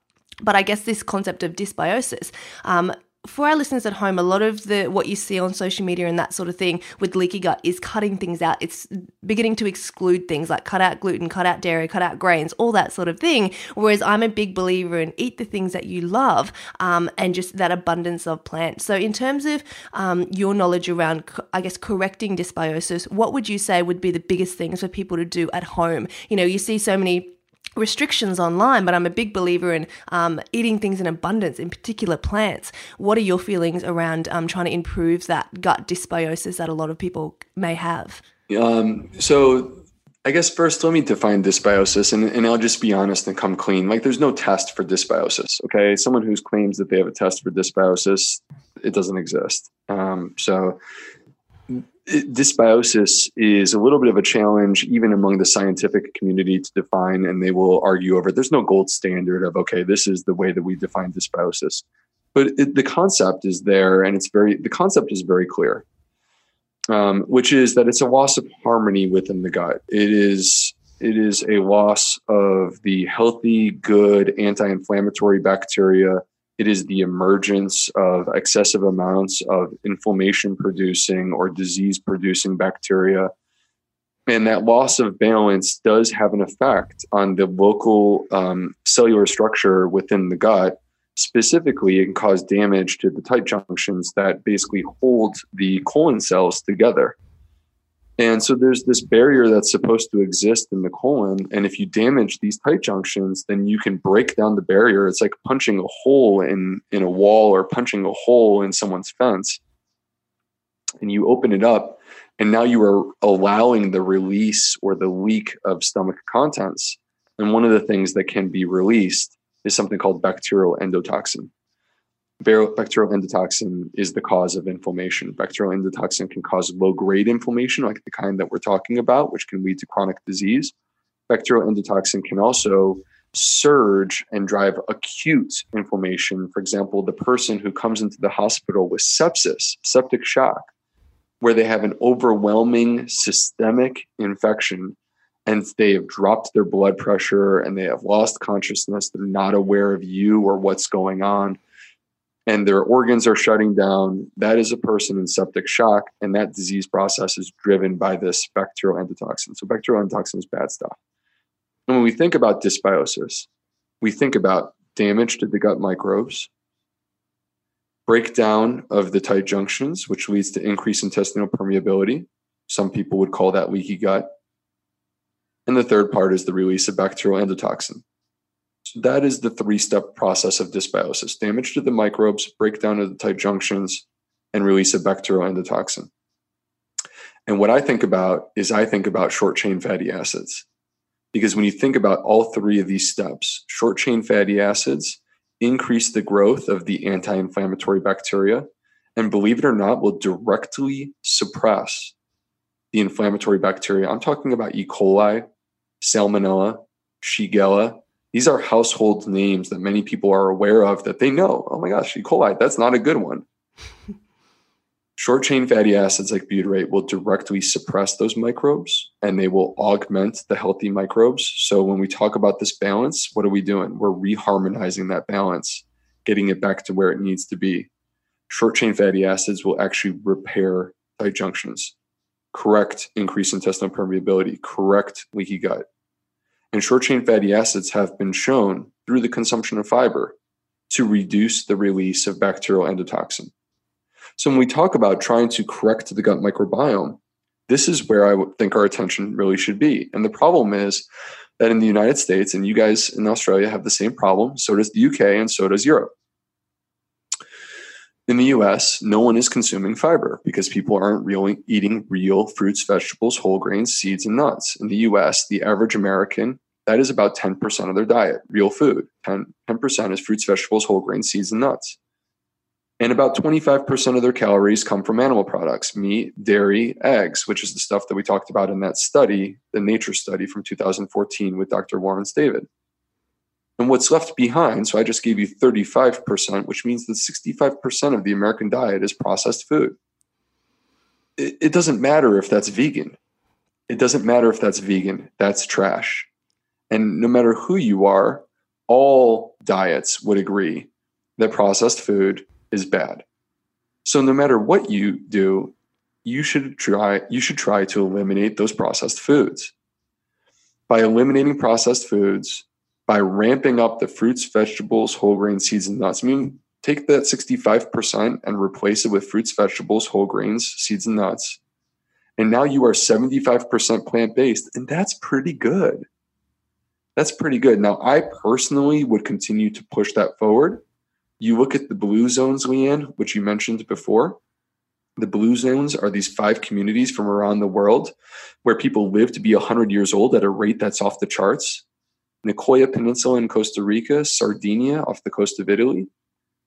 But I guess this concept of dysbiosis, um, for our listeners at home, a lot of the what you see on social media and that sort of thing with leaky gut is cutting things out. It's beginning to exclude things like cut out gluten, cut out dairy, cut out grains, all that sort of thing. Whereas I'm a big believer in eat the things that you love um, and just that abundance of plants. So in terms of um, your knowledge around, I guess, correcting dysbiosis, what would you say would be the biggest things for people to do at home? You know, you see so many restrictions online, but I'm a big believer in um, eating things in abundance, in particular plants. What are your feelings around um, trying to improve that gut dysbiosis that a lot of people may have? Um, so, I guess first let me define dysbiosis, and, and I'll just be honest and come clean. Like, there's no test for dysbiosis. Okay, someone who claims that they have a test for dysbiosis, it doesn't exist. Um, so, dysbiosis is a little bit of a challenge even among the scientific community to define and they will argue over there's no gold standard of okay this is the way that we define dysbiosis but it, the concept is there, and it's very the concept is very clear, um, which is that it's a loss of harmony within the gut. It is it is a loss of the healthy, good anti-inflammatory bacteria. It is the emergence of excessive amounts of inflammation producing or disease producing bacteria. And that loss of balance does have an effect on the local um, cellular structure within the gut specifically it can cause damage to the tight junctions that basically hold the colon cells together and so there's this barrier that's supposed to exist in the colon. And if you damage these tight junctions then you can break down the barrier. It's like punching a hole in in a wall or punching a hole in someone's fence. And you open it up and now you are allowing the release or the leak of stomach contents. And one of the things that can be released is something called bacterial endotoxin. Bacterial endotoxin is the cause of inflammation. Bacterial endotoxin can cause low grade inflammation, like the kind that we're talking about, which can lead to chronic disease. Bacterial endotoxin can also surge and drive acute inflammation. For example, the person who comes into the hospital with sepsis, septic shock, where they have an overwhelming systemic infection and they have dropped their blood pressure and they have lost consciousness. They're not aware of you or what's going on. And their organs are shutting down. That is a person in septic shock. And that disease process is driven by this bacterial endotoxin. So, bacterial endotoxin is bad stuff. And when we think about dysbiosis, we think about damage to the gut microbes, breakdown of the tight junctions, which leads to increased intestinal permeability. Some people would call that leaky gut and the third part is the release of bacterial endotoxin. So that is the three step process of dysbiosis damage to the microbes, breakdown of the tight junctions, and release of bacterial endotoxin. And what I think about is I think about short chain fatty acids. Because when you think about all three of these steps, short chain fatty acids increase the growth of the anti inflammatory bacteria, and believe it or not, will directly suppress the inflammatory bacteria. I'm talking about E. coli, Salmonella, Shigella. These are household names that many people are aware of that they know. Oh my gosh, E. coli, that's not a good one. Short chain fatty acids like butyrate will directly suppress those microbes and they will augment the healthy microbes. So when we talk about this balance, what are we doing? We're reharmonizing that balance, getting it back to where it needs to be. Short chain fatty acids will actually repair tight junctions correct increased intestinal permeability, correct leaky gut. And short chain fatty acids have been shown through the consumption of fiber to reduce the release of bacterial endotoxin. So when we talk about trying to correct the gut microbiome, this is where I think our attention really should be. And the problem is that in the United States, and you guys in Australia have the same problem, so does the UK and so does Europe in the US, no one is consuming fiber because people aren't really eating real fruits, vegetables, whole grains, seeds, and nuts. In the US, the average American, that is about 10% of their diet, real food. 10, 10% is fruits, vegetables, whole grains, seeds, and nuts. And about 25% of their calories come from animal products, meat, dairy, eggs, which is the stuff that we talked about in that study, the Nature study from 2014 with Dr. Lawrence David. And what's left behind, so I just gave you 35%, which means that 65% of the American diet is processed food. It, it doesn't matter if that's vegan. It doesn't matter if that's vegan, that's trash. And no matter who you are, all diets would agree that processed food is bad. So no matter what you do, you should try you should try to eliminate those processed foods. By eliminating processed foods, by ramping up the fruits, vegetables, whole grain, seeds, and nuts. I mean, take that 65% and replace it with fruits, vegetables, whole grains, seeds, and nuts. And now you are 75% plant based, and that's pretty good. That's pretty good. Now, I personally would continue to push that forward. You look at the blue zones, Leanne, which you mentioned before. The blue zones are these five communities from around the world where people live to be 100 years old at a rate that's off the charts. Nicoya Peninsula in Costa Rica, Sardinia off the coast of Italy,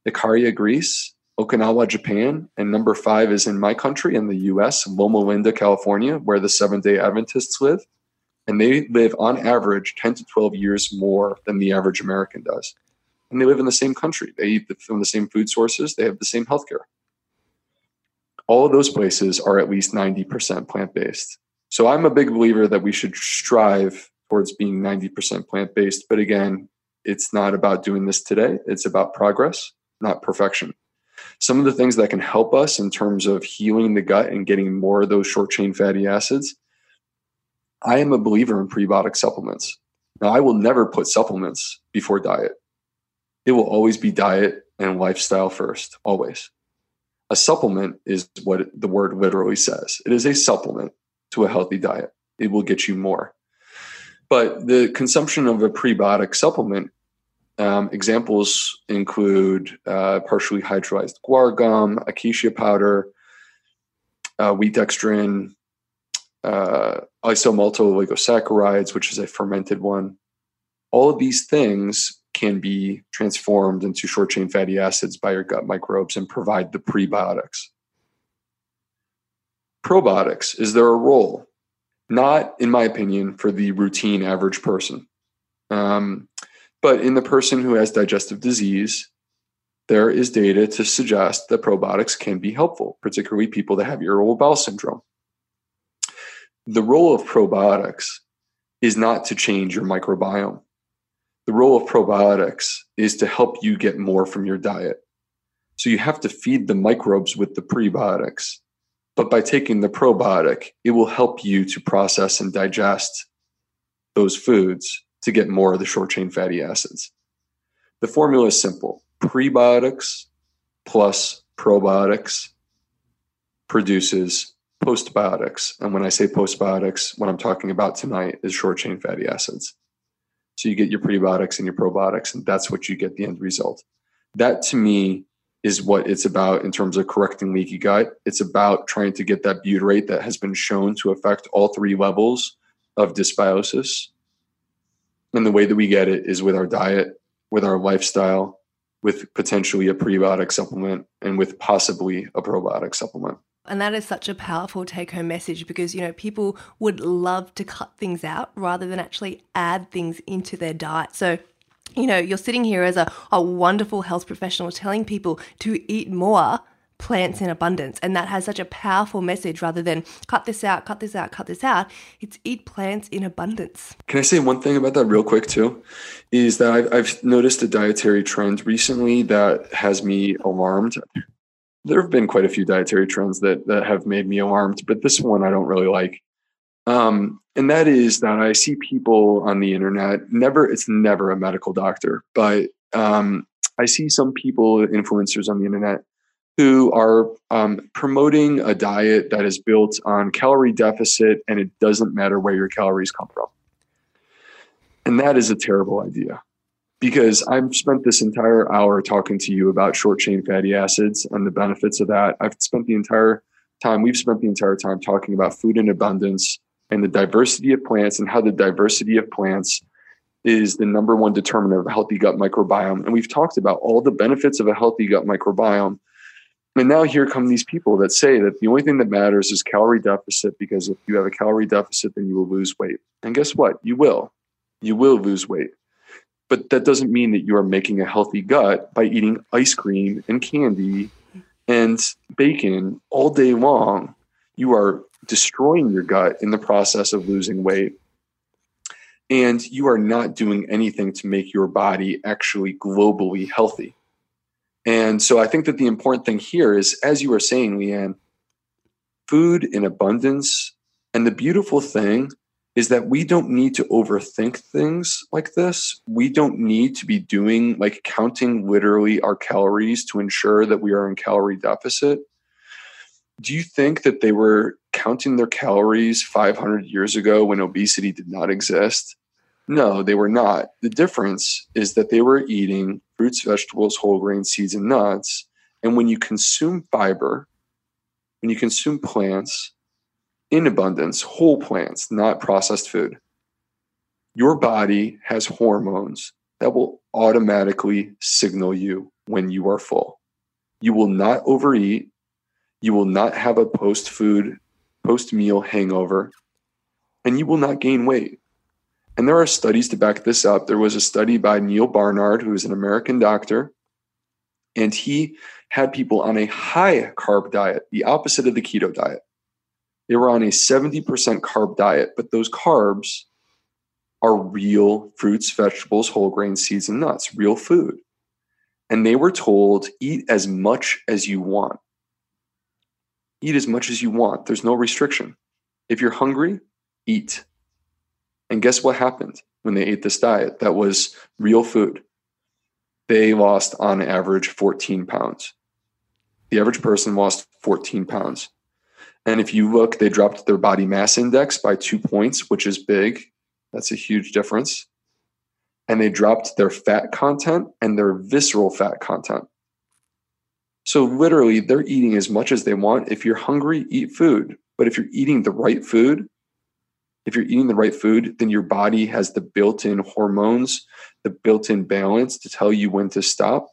Icaria, Greece, Okinawa, Japan, and number five is in my country in the US, Loma Linda, California, where the Seventh day Adventists live. And they live on average 10 to 12 years more than the average American does. and they live in the same country. They eat from the same food sources. They have the same healthcare. All of those places are at least 90% plant based. So I'm a big believer that we should strive towards being 90% plant based. But again, it's not about doing this today, it's about progress, not perfection. Some of the things that can help us in terms of healing the gut and getting more of those short chain fatty acids. I am a believer in prebiotic supplements. Now, I will never put supplements before diet. It will always be diet and lifestyle first, always. A supplement is what the word literally says. It is a supplement to a healthy diet. It will get you more. But the consumption of a prebiotic supplement um, examples include uh, partially hydrolyzed guar gum, acacia powder, uh, wheat dextrin, uh, isomaltooligosaccharides, which is a fermented one. All of these things can be transformed into short chain fatty acids by your gut microbes and provide the prebiotics. Probiotics, is there a role? Not, in my opinion, for the routine average person. Um, but in the person who has digestive disease, there is data to suggest that probiotics can be helpful, particularly people that have irritable bowel syndrome. The role of probiotics is not to change your microbiome. The role of probiotics is to help you get more from your diet. So you have to feed the microbes with the prebiotics. But by taking the probiotic, it will help you to process and digest those foods to get more of the short chain fatty acids. The formula is simple prebiotics plus probiotics produces postbiotics. And when I say postbiotics, what I'm talking about tonight is short chain fatty acids. So you get your prebiotics and your probiotics, and that's what you get the end result. That to me is what it's about in terms of correcting leaky gut. It's about trying to get that butyrate that has been shown to affect all three levels of dysbiosis. And the way that we get it is with our diet, with our lifestyle, with potentially a prebiotic supplement, and with possibly a probiotic supplement. And that is such a powerful take home message because, you know, people would love to cut things out rather than actually add things into their diet. So, you know, you're sitting here as a, a wonderful health professional telling people to eat more plants in abundance. And that has such a powerful message rather than cut this out, cut this out, cut this out. It's eat plants in abundance. Can I say one thing about that real quick, too? Is that I've, I've noticed a dietary trend recently that has me alarmed there have been quite a few dietary trends that that have made me alarmed, but this one I don't really like. Um, and that is that I see people on the internet. Never, it's never a medical doctor, but um, I see some people, influencers on the internet, who are um, promoting a diet that is built on calorie deficit, and it doesn't matter where your calories come from. And that is a terrible idea because I've spent this entire hour talking to you about short chain fatty acids and the benefits of that. I've spent the entire time, we've spent the entire time talking about food in abundance and the diversity of plants and how the diversity of plants is the number one determinant of a healthy gut microbiome. And we've talked about all the benefits of a healthy gut microbiome. And now here come these people that say that the only thing that matters is calorie deficit because if you have a calorie deficit, then you will lose weight. And guess what? You will. You will lose weight. But that doesn't mean that you are making a healthy gut by eating ice cream and candy and bacon all day long. You are destroying your gut in the process of losing weight. And you are not doing anything to make your body actually globally healthy. And so I think that the important thing here is, as you were saying, Leanne, food in abundance. And the beautiful thing is that we don't need to overthink things like this. We don't need to be doing like counting literally our calories to ensure that we are in calorie deficit. Do you think that they were counting their calories 500 years ago when obesity did not exist? No, they were not. The difference is that they were eating fruits, vegetables, whole grain, seeds, and nuts. And when you consume fiber, when you consume plants, in abundance, whole plants, not processed food. Your body has hormones that will automatically signal you when you are full. You will not overeat. You will not have a post food, post meal hangover, and you will not gain weight. And there are studies to back this up. There was a study by Neal Barnard, who is an American doctor, and he had people on a high carb diet, the opposite of the keto diet. They were on a 70% carb diet, but those carbs are real fruits, vegetables, whole grain, seeds, and nuts, real food. And they were told, eat as much as you want. Eat as much as you want. There's no restriction. If you're hungry, eat. And guess what happened when they ate this diet that was real food? They lost on average 14 pounds. The average person lost 14 pounds. And if you look, they dropped their body mass index by two points, which is big. That's a huge difference. And they dropped their fat content and their visceral fat content. So, literally, they're eating as much as they want. If you're hungry, eat food. But if you're eating the right food, if you're eating the right food, then your body has the built in hormones, the built in balance to tell you when to stop,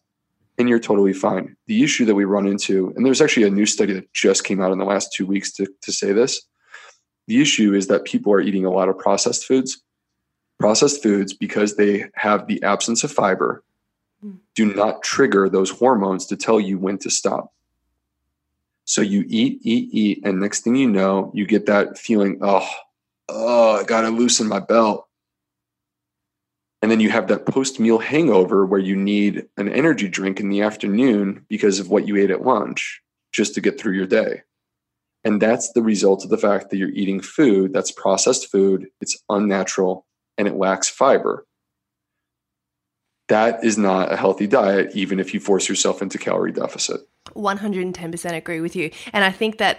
and you're totally fine. The issue that we run into, and there's actually a new study that just came out in the last two weeks to, to say this the issue is that people are eating a lot of processed foods Processed foods, because they have the absence of fiber, hmm. do not trigger those hormones to tell you when to stop. So you eat, eat, eat, and next thing you know, you get that feeling, oh, oh, I gotta loosen my belt. And then you have that post meal hangover where you need an energy drink in the afternoon because of what you ate at lunch just to get through your day. And that's the result of the fact that you're eating food that's processed food, it's unnatural, and it lacks fiber. That is not a healthy diet, even if you force yourself into calorie deficit. 110% agree with you. And I think that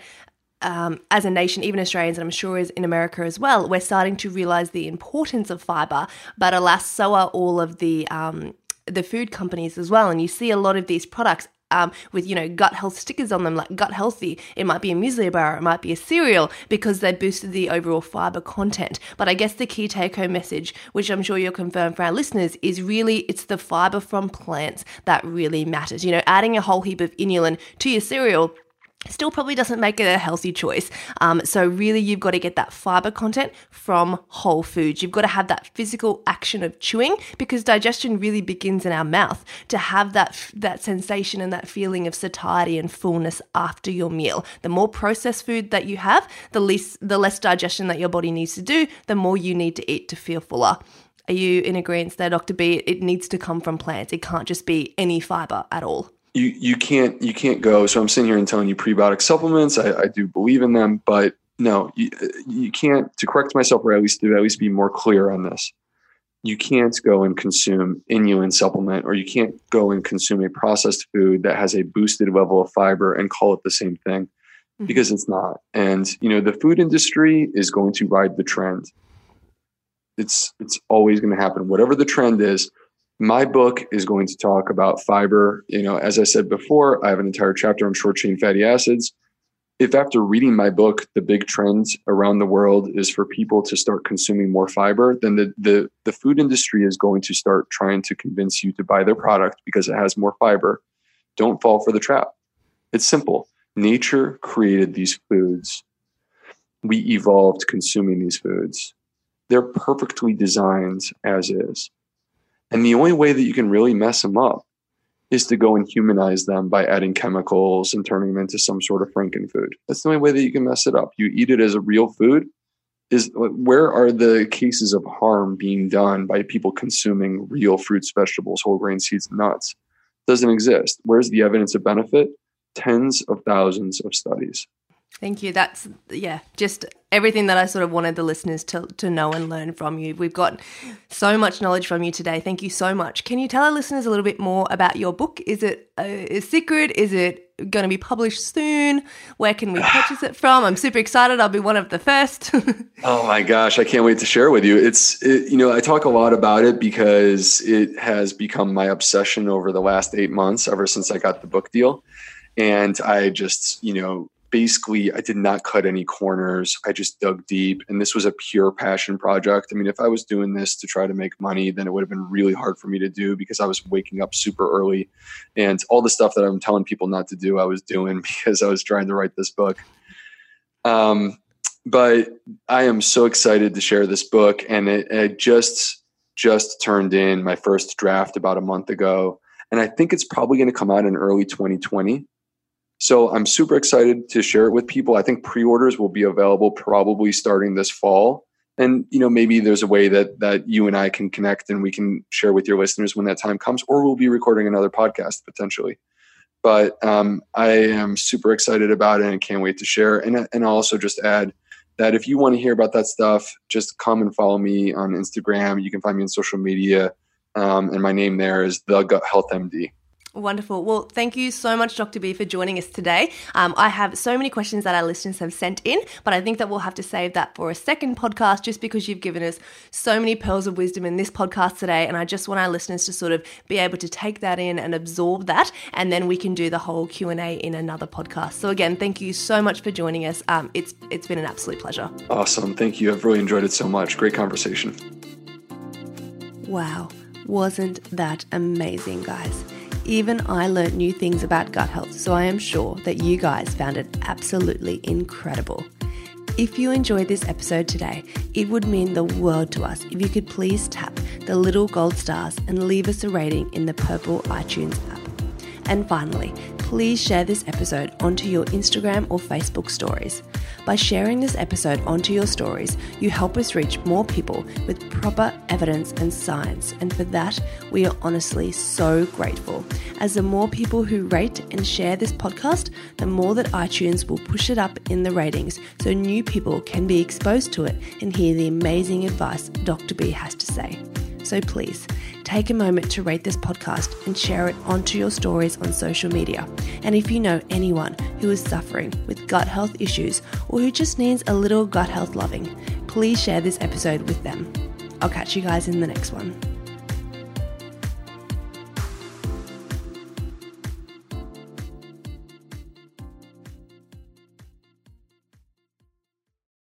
um, as a nation, even Australians, and I'm sure is in America as well, we're starting to realize the importance of fiber. But alas, so are all of the um, the food companies as well. And you see a lot of these products um, with you know gut health stickers on them, like gut healthy. It might be a muesli bar, it might be a cereal, because they boosted the overall fiber content. But I guess the key take home message, which I'm sure you'll confirm for our listeners, is really it's the fiber from plants that really matters. You know, adding a whole heap of inulin to your cereal still probably doesn't make it a healthy choice. Um, so, really, you've got to get that fiber content from whole foods. You've got to have that physical action of chewing because digestion really begins in our mouth to have that, that sensation and that feeling of satiety and fullness after your meal. The more processed food that you have, the less, the less digestion that your body needs to do, the more you need to eat to feel fuller. Are you in agreement there, Dr. B? It needs to come from plants. It can't just be any fiber at all you you can't you can't go. So I'm sitting here and telling you prebiotic supplements. I, I do believe in them, but no, you, you can't. To correct myself, or at least to at least be more clear on this, you can't go and consume inulin supplement, or you can't go and consume a processed food that has a boosted level of fiber and call it the same thing, mm-hmm. because it's not. And you know, the food industry is going to ride the trend. It's it's always going to happen. Whatever the trend is, my book is going to talk about fiber. You know, as I said before, I have an entire chapter on short chain fatty acids. If after reading my book, the big trend around the world is for people to start consuming more fiber, then the, the, the food industry is going to start trying to convince you to buy their product because it has more fiber. Don't fall for the trap. It's simple. Nature created these foods. We evolved consuming these foods. They're perfectly designed as is. And the only way that you can really mess them up is to go and humanize them by adding chemicals and turning them into some sort of frankenfood. That's the only way that you can mess it up. You eat it as a real food. Is where are the cases of harm being done by people consuming real fruits, vegetables, whole grain seeds, nuts? Doesn't exist. Where's the evidence of benefit? Tens of thousands of studies. Thank you. That's yeah, just everything that I sort of wanted the listeners to to know and learn from you. We've got so much knowledge from you today. Thank you so much. Can you tell our listeners a little bit more about your book? Is it a, a secret? Is it going to be published soon? Where can we purchase it from? I'm super excited. I'll be one of the first. oh my gosh, I can't wait to share with you. It's it, you know, I talk a lot about it because it has become my obsession over the last 8 months ever since I got the book deal. And I just, you know, basically I did not cut any corners. I just dug deep and this was a pure passion project. I mean, if I was doing this to try to make money, then it would have been really hard for me to do because I was waking up super early and all the stuff that I'm telling people not to do, I was doing because I was trying to write this book. Um, but I am so excited to share this book, and it, it just just turned in my first draft about a month ago, and I think it's probably going to come out in early 2020. So I'm super excited to share it with people. I think pre-orders will be available probably starting this fall. And you know, maybe there's a way that that you and I can connect and we can share with your listeners when that time comes, or we'll be recording another podcast potentially. But um, I am super excited about it and can't wait to share. And and I'll also just add that if you want to hear about that stuff, just come and follow me on Instagram. You can find me on social media, um, and my name there is the Gut Health MD. Wonderful. Well, thank you so much, Dr. B, for joining us today. Um, I have so many questions that our listeners have sent in, but I think that we'll have to save that for a second podcast just because you've given us so many pearls of wisdom in this podcast today. And I just want our listeners to sort of be able to take that in and absorb that, and then we can do the whole Q&A in another podcast. So again, thank you so much for joining us. Um, it's It's been an absolute pleasure. Awesome. Thank you. I've really enjoyed it so much. Great conversation. Wow. Wasn't that amazing, guys? Even I learned new things about gut health, so I am sure that you guys found it absolutely incredible. If you enjoyed this episode today, it would mean the world to us if you could please tap the little gold stars and leave us a rating in the purple iTunes app. And finally, please share this episode onto your Instagram or Facebook stories. By sharing this episode onto your stories, you help us reach more people with proper evidence and science, and for that, we are honestly so grateful. As the more people who rate and share this podcast, the more that iTunes will push it up in the ratings so new people can be exposed to it and hear the amazing advice Dr. B has to say. So please take a moment to rate this podcast and share it onto your stories on social media. And if you know anyone who is suffering with gut health issues or who just needs a little gut health loving, please share this episode with them. I'll catch you guys in the next one.